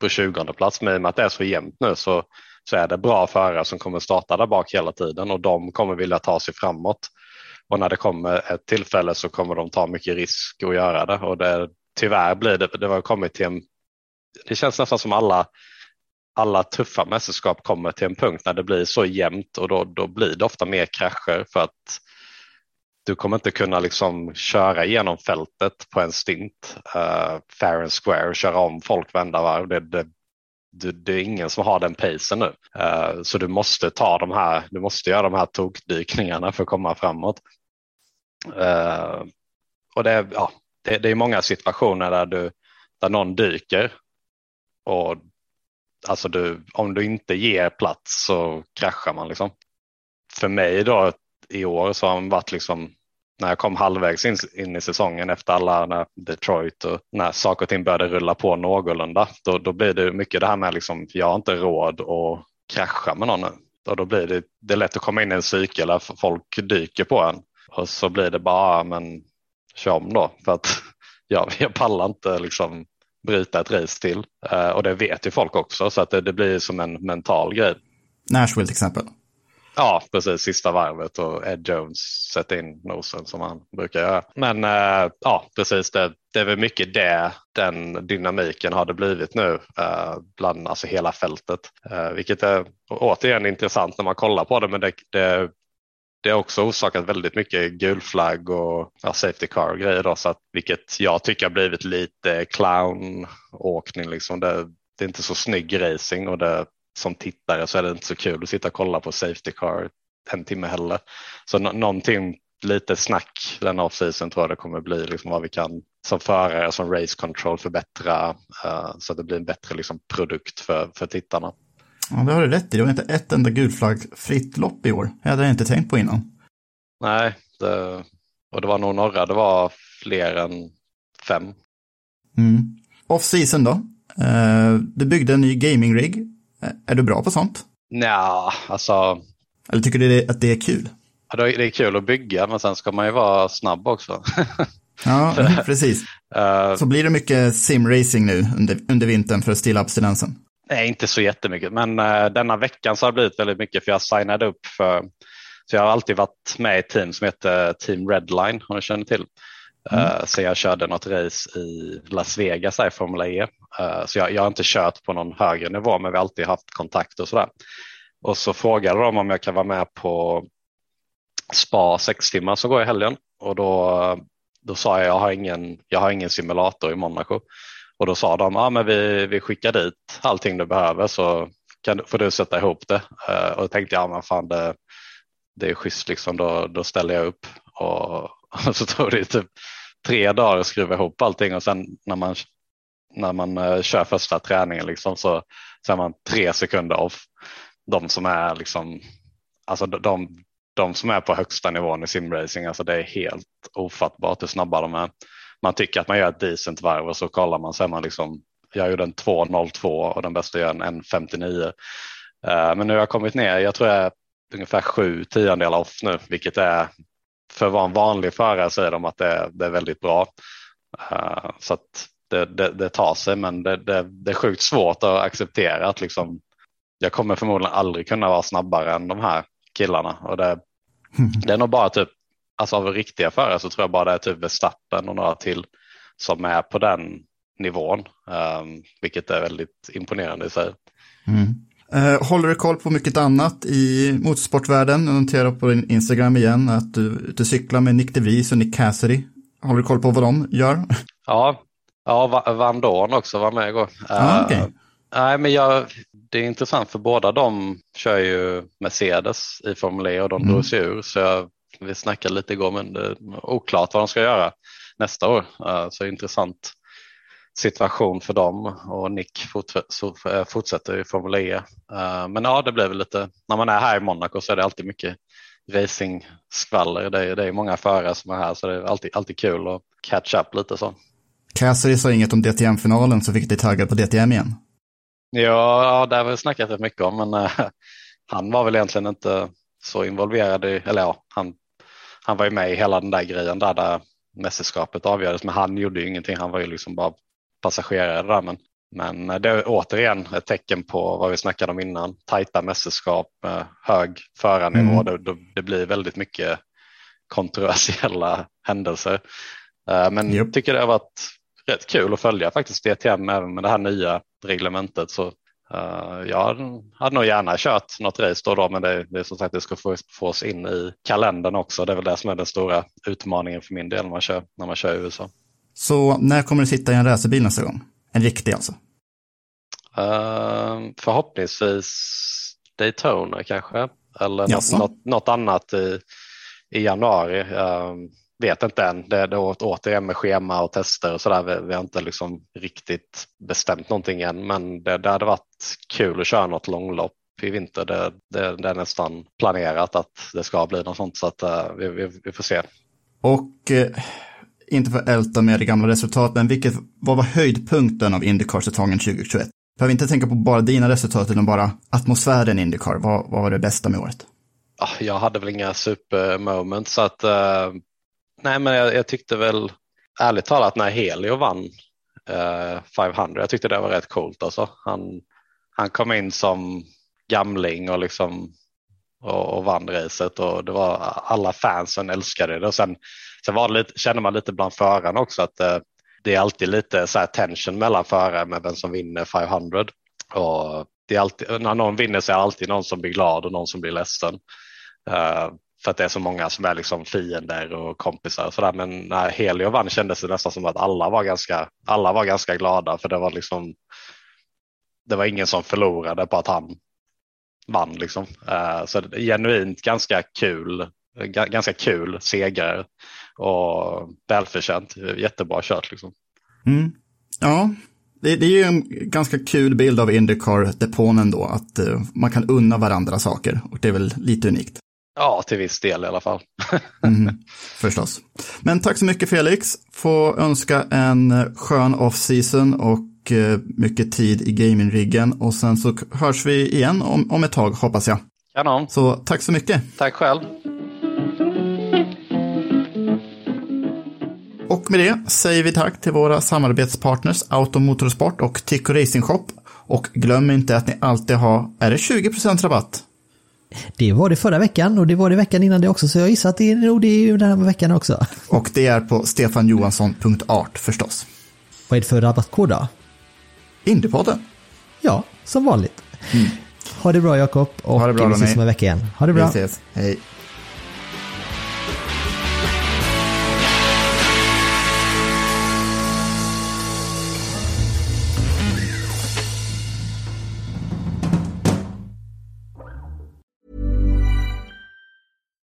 på 20 plats, men i och med att det är så jämnt nu så, så är det bra förare som kommer starta där bak hela tiden och de kommer vilja ta sig framåt. Och när det kommer ett tillfälle så kommer de ta mycket risk att göra det och det, tyvärr blir det, det har kommit till en, det känns nästan som alla alla tuffa mästerskap kommer till en punkt när det blir så jämnt och då, då blir det ofta mer krascher för att du kommer inte kunna liksom köra igenom fältet på en stint, uh, fair and square, och köra om folk vända varv. Det, det, det, det, är ingen som har den pacen nu. Uh, så du måste ta de här, du måste göra de här tokdykningarna för att komma framåt. Uh, och det, ja, det, det, är många situationer där, du, där någon dyker och alltså du, om du inte ger plats så kraschar man. Liksom. För mig då i år så har man varit liksom när jag kom halvvägs in, in, i säsongen efter alla när Detroit och när saker och ting började rulla på någorlunda, då, då blir det mycket det här med liksom, jag har inte råd att krascha med någon. Och då blir det, det är lätt att komma in i en cykel där folk dyker på en och så blir det bara, men kör om då. För att ja, jag pallar inte liksom bryta ett race till. Uh, och det vet ju folk också, så att det, det blir som en mental grej. Nashville till exempel. Ja, precis. Sista varvet och Ed Jones sätter in nosen som han brukar göra. Men äh, ja, precis. Det, det är väl mycket det, den dynamiken har det blivit nu äh, bland alltså hela fältet. Äh, vilket är återigen intressant när man kollar på det, men det, det det har också orsakat väldigt mycket gulflagg och ja, safety car och grejer då, så att, vilket jag tycker har blivit lite clownåkning. Liksom. Det, det är inte så snygg racing och det, som tittare så är det inte så kul att sitta och kolla på safety car en timme heller. Så någonting lite snack den off-season tror jag det kommer bli, liksom vad vi kan som förare, som race control förbättra uh, så att det blir en bättre liksom, produkt för, för tittarna. Ja, det har du rätt i. Det var inte ett enda gulflaggfritt lopp i år. Det hade jag inte tänkt på innan. Nej, det, och det var nog några, det var fler än fem. Mm. Off-season då? Uh, du byggde en ny gaming-rig. Är du bra på sånt? Ja, alltså. Eller tycker du att det är kul? Ja, det är kul att bygga, men sen ska man ju vara snabb också. ja, precis. Uh, Så blir det mycket simracing nu under, under vintern för att stilla abstinensen? Nej, inte så jättemycket, men uh, denna veckan så har det blivit väldigt mycket för jag signade upp för så jag har alltid varit med i ett team som heter Team Redline, om du känner till. Mm. Uh, så jag körde något race i Las Vegas i Formula E. Uh, så jag, jag, har inte kört på någon högre nivå, men vi har alltid haft kontakt och sådär. Och så frågade de om jag kan vara med på spa sex timmar som går i helgen och då då sa jag jag har ingen, jag har ingen simulator i Monaco. Och då sa de, ja men vi, vi skickar dit allting du behöver så kan, får du sätta ihop det. Uh, och då tänkte jag, ja men fan det, det är schysst liksom, då, då ställer jag upp. Och, och så tog det typ tre dagar att skruva ihop allting och sen när man, när man uh, kör första träningen liksom, så, så är man tre sekunder off. De som är liksom, alltså de, de som är på högsta nivån i simracing, alltså det är helt ofattbart hur snabba de är. Man tycker att man gör ett decent varv och så kollar man så är man liksom, jag gjorde en 2.02 och den bästa gör en 1.59. Uh, men nu har jag kommit ner, jag tror jag är ungefär sju tiondelar off nu, vilket är för att vara en vanlig förare säger de att det, det är väldigt bra. Uh, så att det, det, det, tar sig, men det, det, det är sjukt svårt att acceptera att liksom, jag kommer förmodligen aldrig kunna vara snabbare än de här killarna. Och det, det är nog bara typ, alltså av riktiga förare så tror jag bara det är typ Verstappen och några till som är på den nivån, um, vilket är väldigt imponerande i sig. Mm. Uh, håller du koll på mycket annat i motorsportvärlden? Jag noterar på din Instagram igen att du, du cyklar med Nick DeVries och Nick Cassidy. Håller du koll på vad de gör? Ja, ja Van Dorn också var med igår. Ah, okay. uh, nej, men jag, det är intressant för båda de kör ju Mercedes i Formel E och de mm. drog sig ur. Så jag, vi snackade lite igår men det är oklart vad de ska göra nästa år. Uh, så intressant situation för dem och Nick eh, fortsätter i Formel E. Uh, men ja, det blev lite, när man är här i Monaco så är det alltid mycket racing-skvaller. Det är, det är många förare som är här så det är alltid, alltid kul att catch up lite så. Cassidy sa inget om DTM-finalen så fick dig taggad på DTM igen. Ja, det har vi snackat rätt mycket om, men han var väl egentligen inte så involverad i, eller ja, han, han var ju med i hela den där grejen där, där mästerskapet avgördes, men han gjorde ju ingenting, han var ju liksom bara passagerare där. Men, men det är återigen ett tecken på vad vi snackade om innan, tajta mästerskap, hög förarnivå, mm. det, det blir väldigt mycket kontroversiella händelser. Eh, men jag tycker det har varit rätt kul att följa faktiskt DTM även med det här nya reglementet. Så jag hade nog gärna kört något race då, då men det, det är som sagt det ska få, få oss in i kalendern också. Det är väl det som är den stora utmaningen för min del när man kör, när man kör i USA. Så när kommer du sitta i en racerbil nästa gång? En riktig alltså? Uh, förhoppningsvis Daytona kanske, eller något, något, något, annat i, i januari. Uh, vet inte än. Det är återigen med schema och tester och sådär. Vi, vi har inte liksom riktigt bestämt någonting än, men det, det hade varit kul att köra något långlopp i vinter. Det, det, det är nästan planerat att det ska bli något sånt så att uh, vi, vi, vi, får se. Och eh, inte för att älta med det gamla resultat, men vilket, vad var höjdpunkten av Indycar-säsongen 2021? Behöver inte tänka på bara dina resultat, utan bara atmosfären i Indycar. Vad, vad var det bästa med året? Ah, jag hade väl inga supermoments, så att uh, nej, men jag, jag, tyckte väl ärligt talat när Helio vann eh, 500, jag tyckte det var rätt coolt alltså. Han, han kom in som gamling och liksom och, och vann racet och det var alla fansen älskade det och sen, sen var det lite, känner man lite bland förarna också att eh, det är alltid lite så här tension mellan förare med vem som vinner 500 och det är alltid, när någon vinner så är det alltid någon som blir glad och någon som blir ledsen. Uh, för att det är så många som är liksom fiender och kompisar och sådär. Men när Helio vann kändes det nästan som att alla var ganska, alla var ganska glada för det var liksom det var ingen som förlorade på att han vann liksom. Eh, så genuint ganska kul, ganska kul seger och välförtjänt. Jättebra kört liksom. Mm. Ja, det, det, är ju en ganska kul bild av Indycar-depån ändå, att eh, man kan unna varandra saker och det är väl lite unikt. Ja, till viss del i alla fall. mm, förstås. Men tack så mycket Felix. Få önska en skön off-season och eh, mycket tid i gamingriggen. Och sen så hörs vi igen om, om ett tag hoppas jag. Kanon. Så tack så mycket. Tack själv. Och med det säger vi tack till våra samarbetspartners Automotorsport och Tico Racing Shop. Och glöm inte att ni alltid har, är det 20% rabatt det var det förra veckan och det var det veckan innan det också, så jag gissar att det är nog det den här veckan också. Och det är på stefanjohansson.art förstås. Vad är det för rabattkod då? Indiepodden. Ja, som vanligt. Mm. Ha det bra Jakob och ha det bra, vi ses om en vecka igen. Ha det bra. Vi ses. Hej.